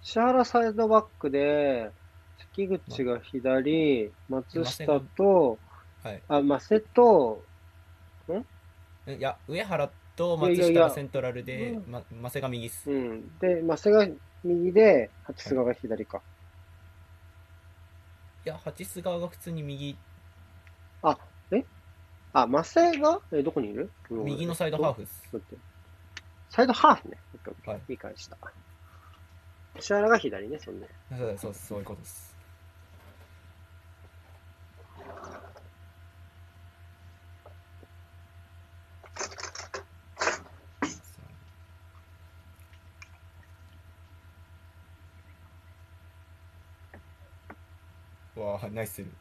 石原サイドバックで、関口が左、松下と、はいあ、マセと、い。や上原と松下がセントラルでうん。まマセが右っす。うん。で、マセが右で、初菅が左か。いや八須川が普通に右。あ、マセが、え、どこにいる？右のサイドハーフっす。サイドハーフね。理解した。石原が左ね、そんね。そうそうそういうことですわあナイスル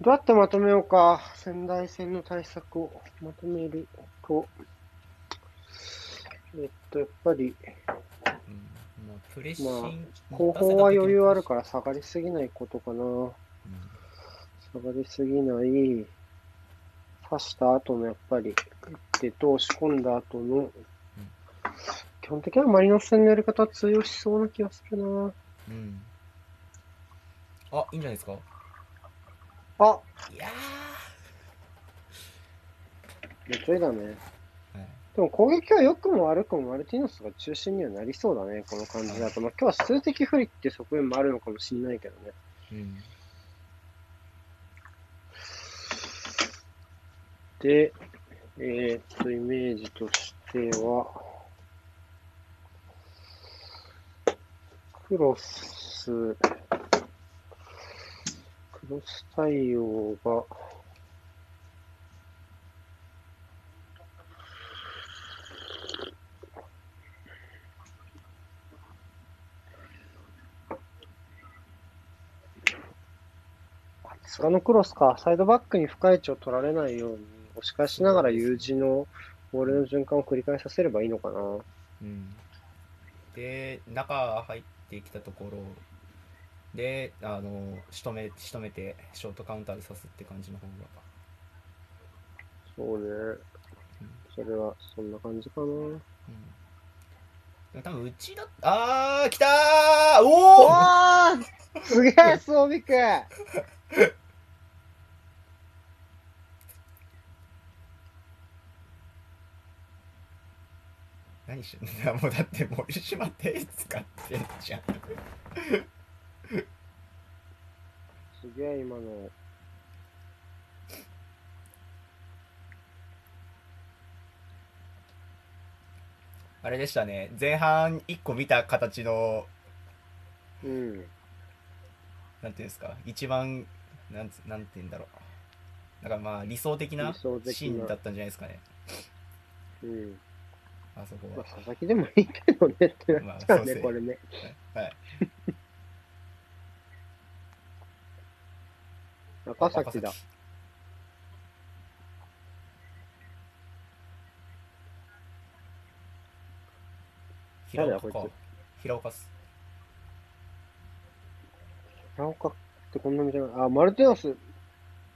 どうやってまとめようか。仙台戦の対策をまとめると、えっと、やっぱり、プレッシング、後方は余裕あるから下がりすぎないことかな。うん下がりすぎない。刺した後のやっぱり、で、通し込んだ後の、基本的にはマリノス戦のやり方は通用しそうな気がするな。うんあいいんじゃないですか？あ、いやめっちゃいいだね。でも攻撃は良くも悪くもマルティノスが中心にはなりそうだね、この感じだと。まあ今日は数的不利って側面もあるのかもしれないけどね。うんで、えーっと、イメージとしては、クロス、クロス対応が、菅野クロスか、サイドバックに深い位置を取られないように、押し返しながら U 字のボールの循環を繰り返させればいいのかな。うん、で中入ってきたところであの仕留め仕留めてショートカウンターで刺すって感じの方が。そうね。それは、そんな感じかな。うん、多分うちだあー来たーおおー！すげえ、装備く何し。てんだもうだって森島手使ってんじゃん。すげえ、今の。あれでしたね。前半1個見た形のうん。なんていうんですか？一番なんつなんて言うんだろう。だからまあ理想的な理想的な。シーンだったんじゃないですかね。うん。あそこまあ、は佐々木でもいいけどね。ってなっちゃうね、まあこれね。はい。赤崎だ。平岡か。平岡っす。平岡ってこんな見た目。あ、マルティノス、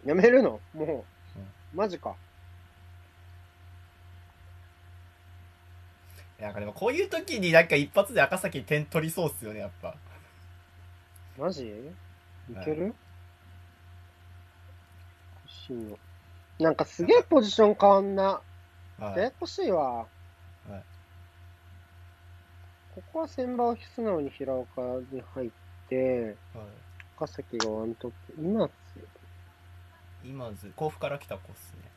やめるの？もう、マジか。いやなんかでもこういう時になんか一発で赤崎点取りそうっすよねやっぱマジ？いける、欲しいの。なんかすげえポジション変わんな。はいややこしいわ。はいここは千葉を素直に平岡に入って、はい赤崎がワントップ。今津今ず甲府から来た子っすね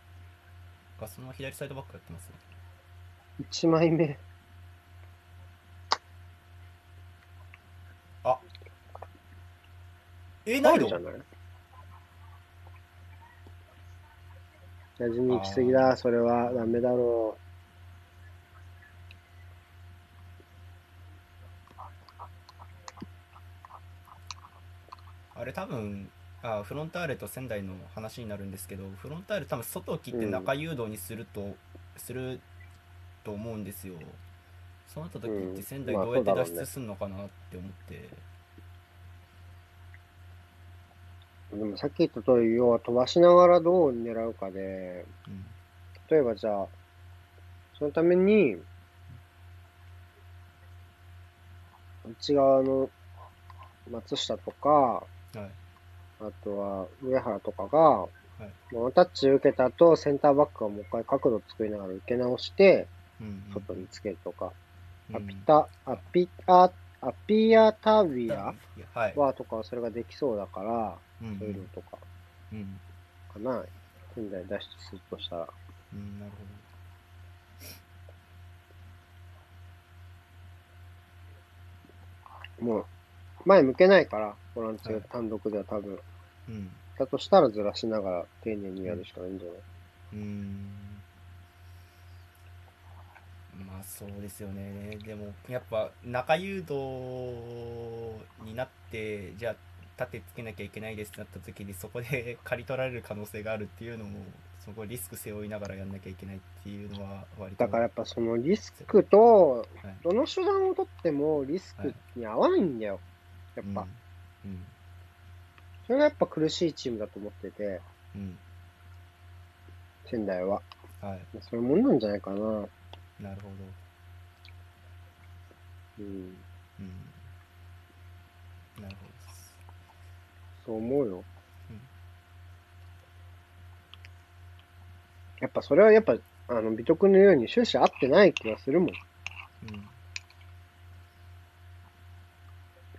がその左サイドバックやってますね1枚目。えないの？じゃない。やじに行き過ぎだ、それは。ダメだろあれ多分あフロンターレと仙台の話になるんですけどフロンターレ多分外を切って中誘導にすると、すると思うんですよ。そうなった時って仙台うんまあどうやって脱出するのかなって思って、う。でもさっき言った通り、要は飛ばしながらどう狙うかで、うん。例えばじゃあ、そのために、内側の松下とか、はい。あとは上原とかが、ワンタッチ受けた後、センターバックがもう一回角度作りながら受け直して、うん外につけるとか、うん。アピタ、アピア、アピアタビアいやはい、はとかはそれができそうだから、うんそういうのとか。うん。かな。現在脱出するとしたら。うんなるもう、前向けないから、ボランチはい。単独では多分。ほどうん。だとしたらずらしながら丁寧にやるしかないんじゃない、うーんまあそうですよねでもやっぱ中誘導になってじゃあ縦つけなきゃいけないですってなった時にそこで 刈り取られる可能性があるっていうのもそこリスク背負いながらやんなきゃいけないっていうのは割とだからやっぱそのリスクと、はいどの手段をとってもリスクに合わないんだよ。やっぱ。うんそれがやっぱ苦しいチームだと思ってて、うん仙台は。うんはいそういうもんなんじゃないかな。なるほどうん。うんなるほどですそう思うよ。うんやっぱそれはやっぱ、あの、美徳のように終始合ってない気がするもん。うん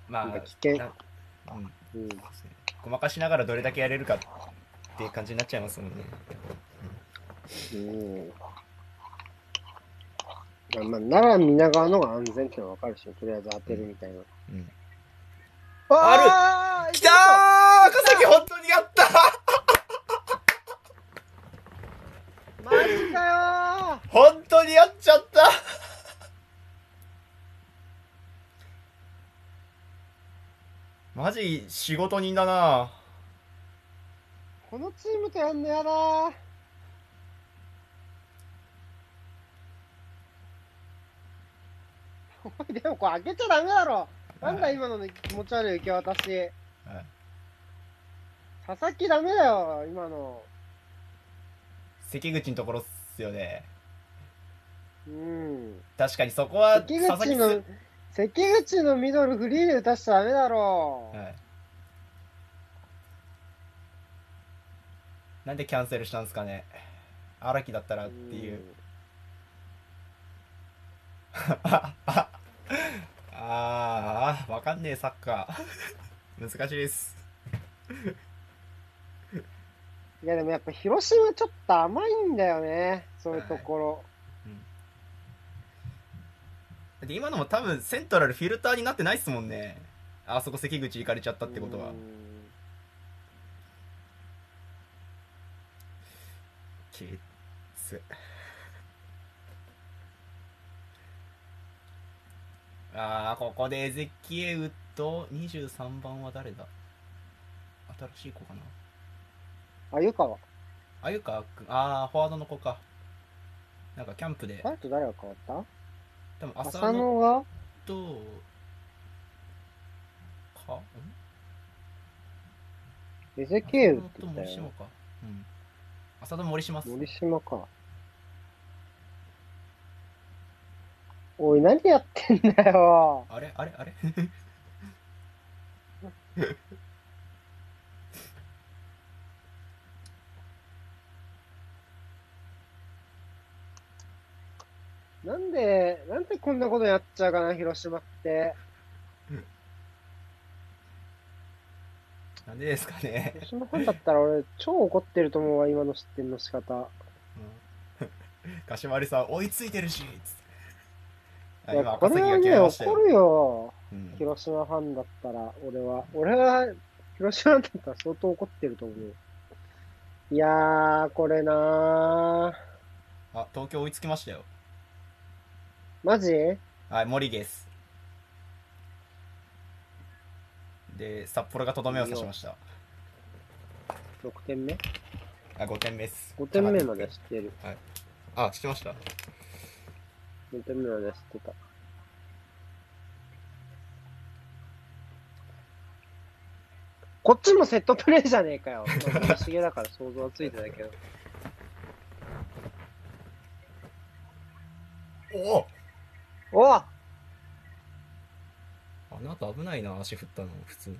まあ危険なうんうん。ごまかしながらどれだけやれるかっていう感じになっちゃいますもんね。うん。まあ、奈良皆川のが安全ってのはわかるし、とりあえず当てるみたいな。うん、あ来たー赤崎本当にやったマジかよ本当にやっちゃった。マジ仕事人だな。このチームとやんのやだー。おい でもこれ開けちゃダメだろ。なんだはい今のね気持ち悪い受け渡し。はい佐々木ダメだよ、今の。関口のところっすよね。うん。確かにそこは関口の、関口のミドルフリーで打たしちゃダメだろ。はい。なんでキャンセルしたんですかね。荒木だったらっていう。ああ あー、わかんねえ、サッカー。難しいです。いやでもやっぱ広島ちょっと甘いんだよね、そういうところ。で今のも多分セントラルフィルターになってないっすもんね。あそこ関口行かれちゃったってことはう。んきっつ。ああ、ここでエゼキエウと23番は誰だ？新しい子かな？あ、湯川。あゆかくん、ああ、フォワードの子か。なんかキャンプで、誰と誰が変わった？多分浅浅野野が？と、か？ん？エゼキエウっ浅野とて言ったよ。森島か。うん。浅野森島。森島か。おい、何やってんだよ。あれ？あれ？あれ？なんで、なんでこんなことやっちゃうかな、広島って。なんでですかね。広島ファンだったら俺、超怒ってると思うわ、今の失点の仕方。うん 柏丸さん追いついてるしつってあいや、今これはね、怒るよ。うん広島ファンだったら、俺は。俺は、広島だったら相当怒ってると思う。いやー、これなー。あ東京追いつきましたよマジ？はい森ゲスで札幌がとどめを刺しました ?6 点目？あ5点目っす ?5 点目まで知ってる。あ知ってました？5点目まで知ってた。こっちもセットプレーじゃねえかよ。森重だから想像はついてたけど。おおおあなんか危ないな足振ったの普通に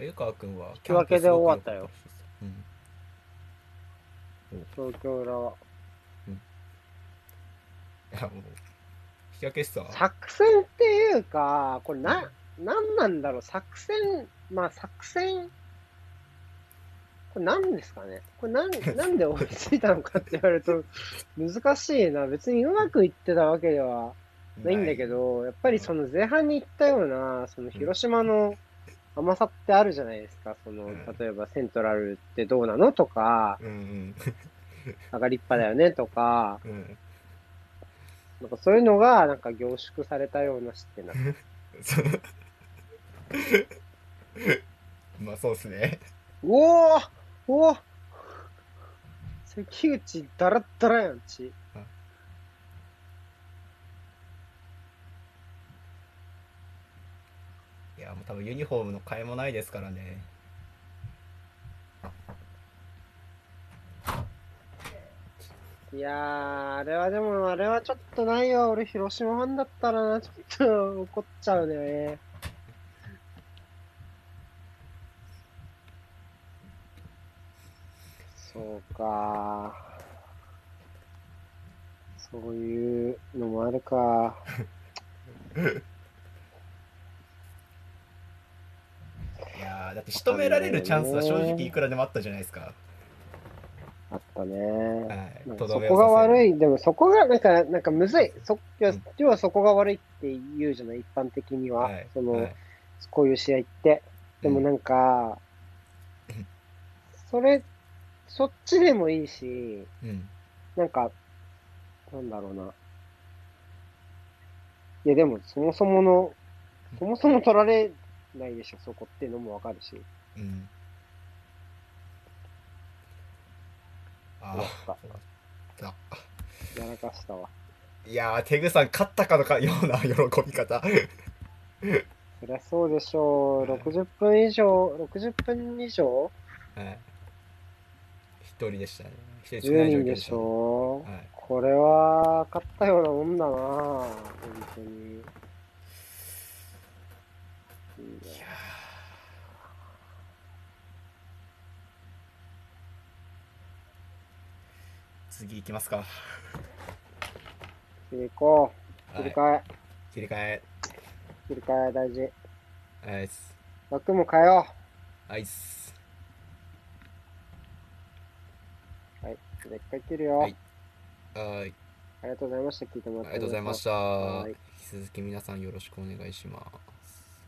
あゆかわくんは引き分けで終わったよ。うん。東京裏は。いやもう引き分けっすわ。作戦っていうか、これな、なんなんだろう、作戦、まあ作戦、これ何ですかね。これなん、なんで追いついたのかって言われると難しいな。別にうまくいってたわけではないんだけど、やっぱりその前半に言ったような、その広島の甘さってあるじゃないですか。そのうん、例えばセントラルってどうなのとか、うん上がりっぱだよねとか、うんうんなんかそういうのがなんか凝縮されたような失点だった。そ うまあそうっすねおおおお関口ダラッダラやんち。やもう多分ユニフォームの替えもないですからねいやー、あれはでも、あれはちょっとないよ。俺、広島ファンだったらな、ちょっと怒っちゃうね。そうか。そういうのもあるか。いやーだって仕留められるチャンスは正直いくらでもあったじゃないですかあったね。はいそこが悪いい、でもそこがなんか、なんかむずい。そ要はそこが悪いって言うじゃない、一般的には。はいその、はいこういう試合って。でもなんか、うんそれ、そっちでもいいし、うんなんか、なんだろうな。いや、でも、そもそもの、そもそも取られないでしょ、そこっていうのもわかるし。うん。あやっぱ、ーあやらかしたわ。いやーテグさん勝ったかのかような喜び方。そりゃそうでしょう。60分以上、60分以上？はい。一人でしたね。一人少 ?10 ない状況人でしょはい。これは、勝ったようなもんだな本当に。いいね次行きますか次行こう。はい切り替え。切り替え切り替え大事。アイス枠も変えよアイスう。はい。じゃあ一回切るよ。はいはいありがとうございました。聞いてもらって。ありがとうございました引き続き皆さんよろしくお願いします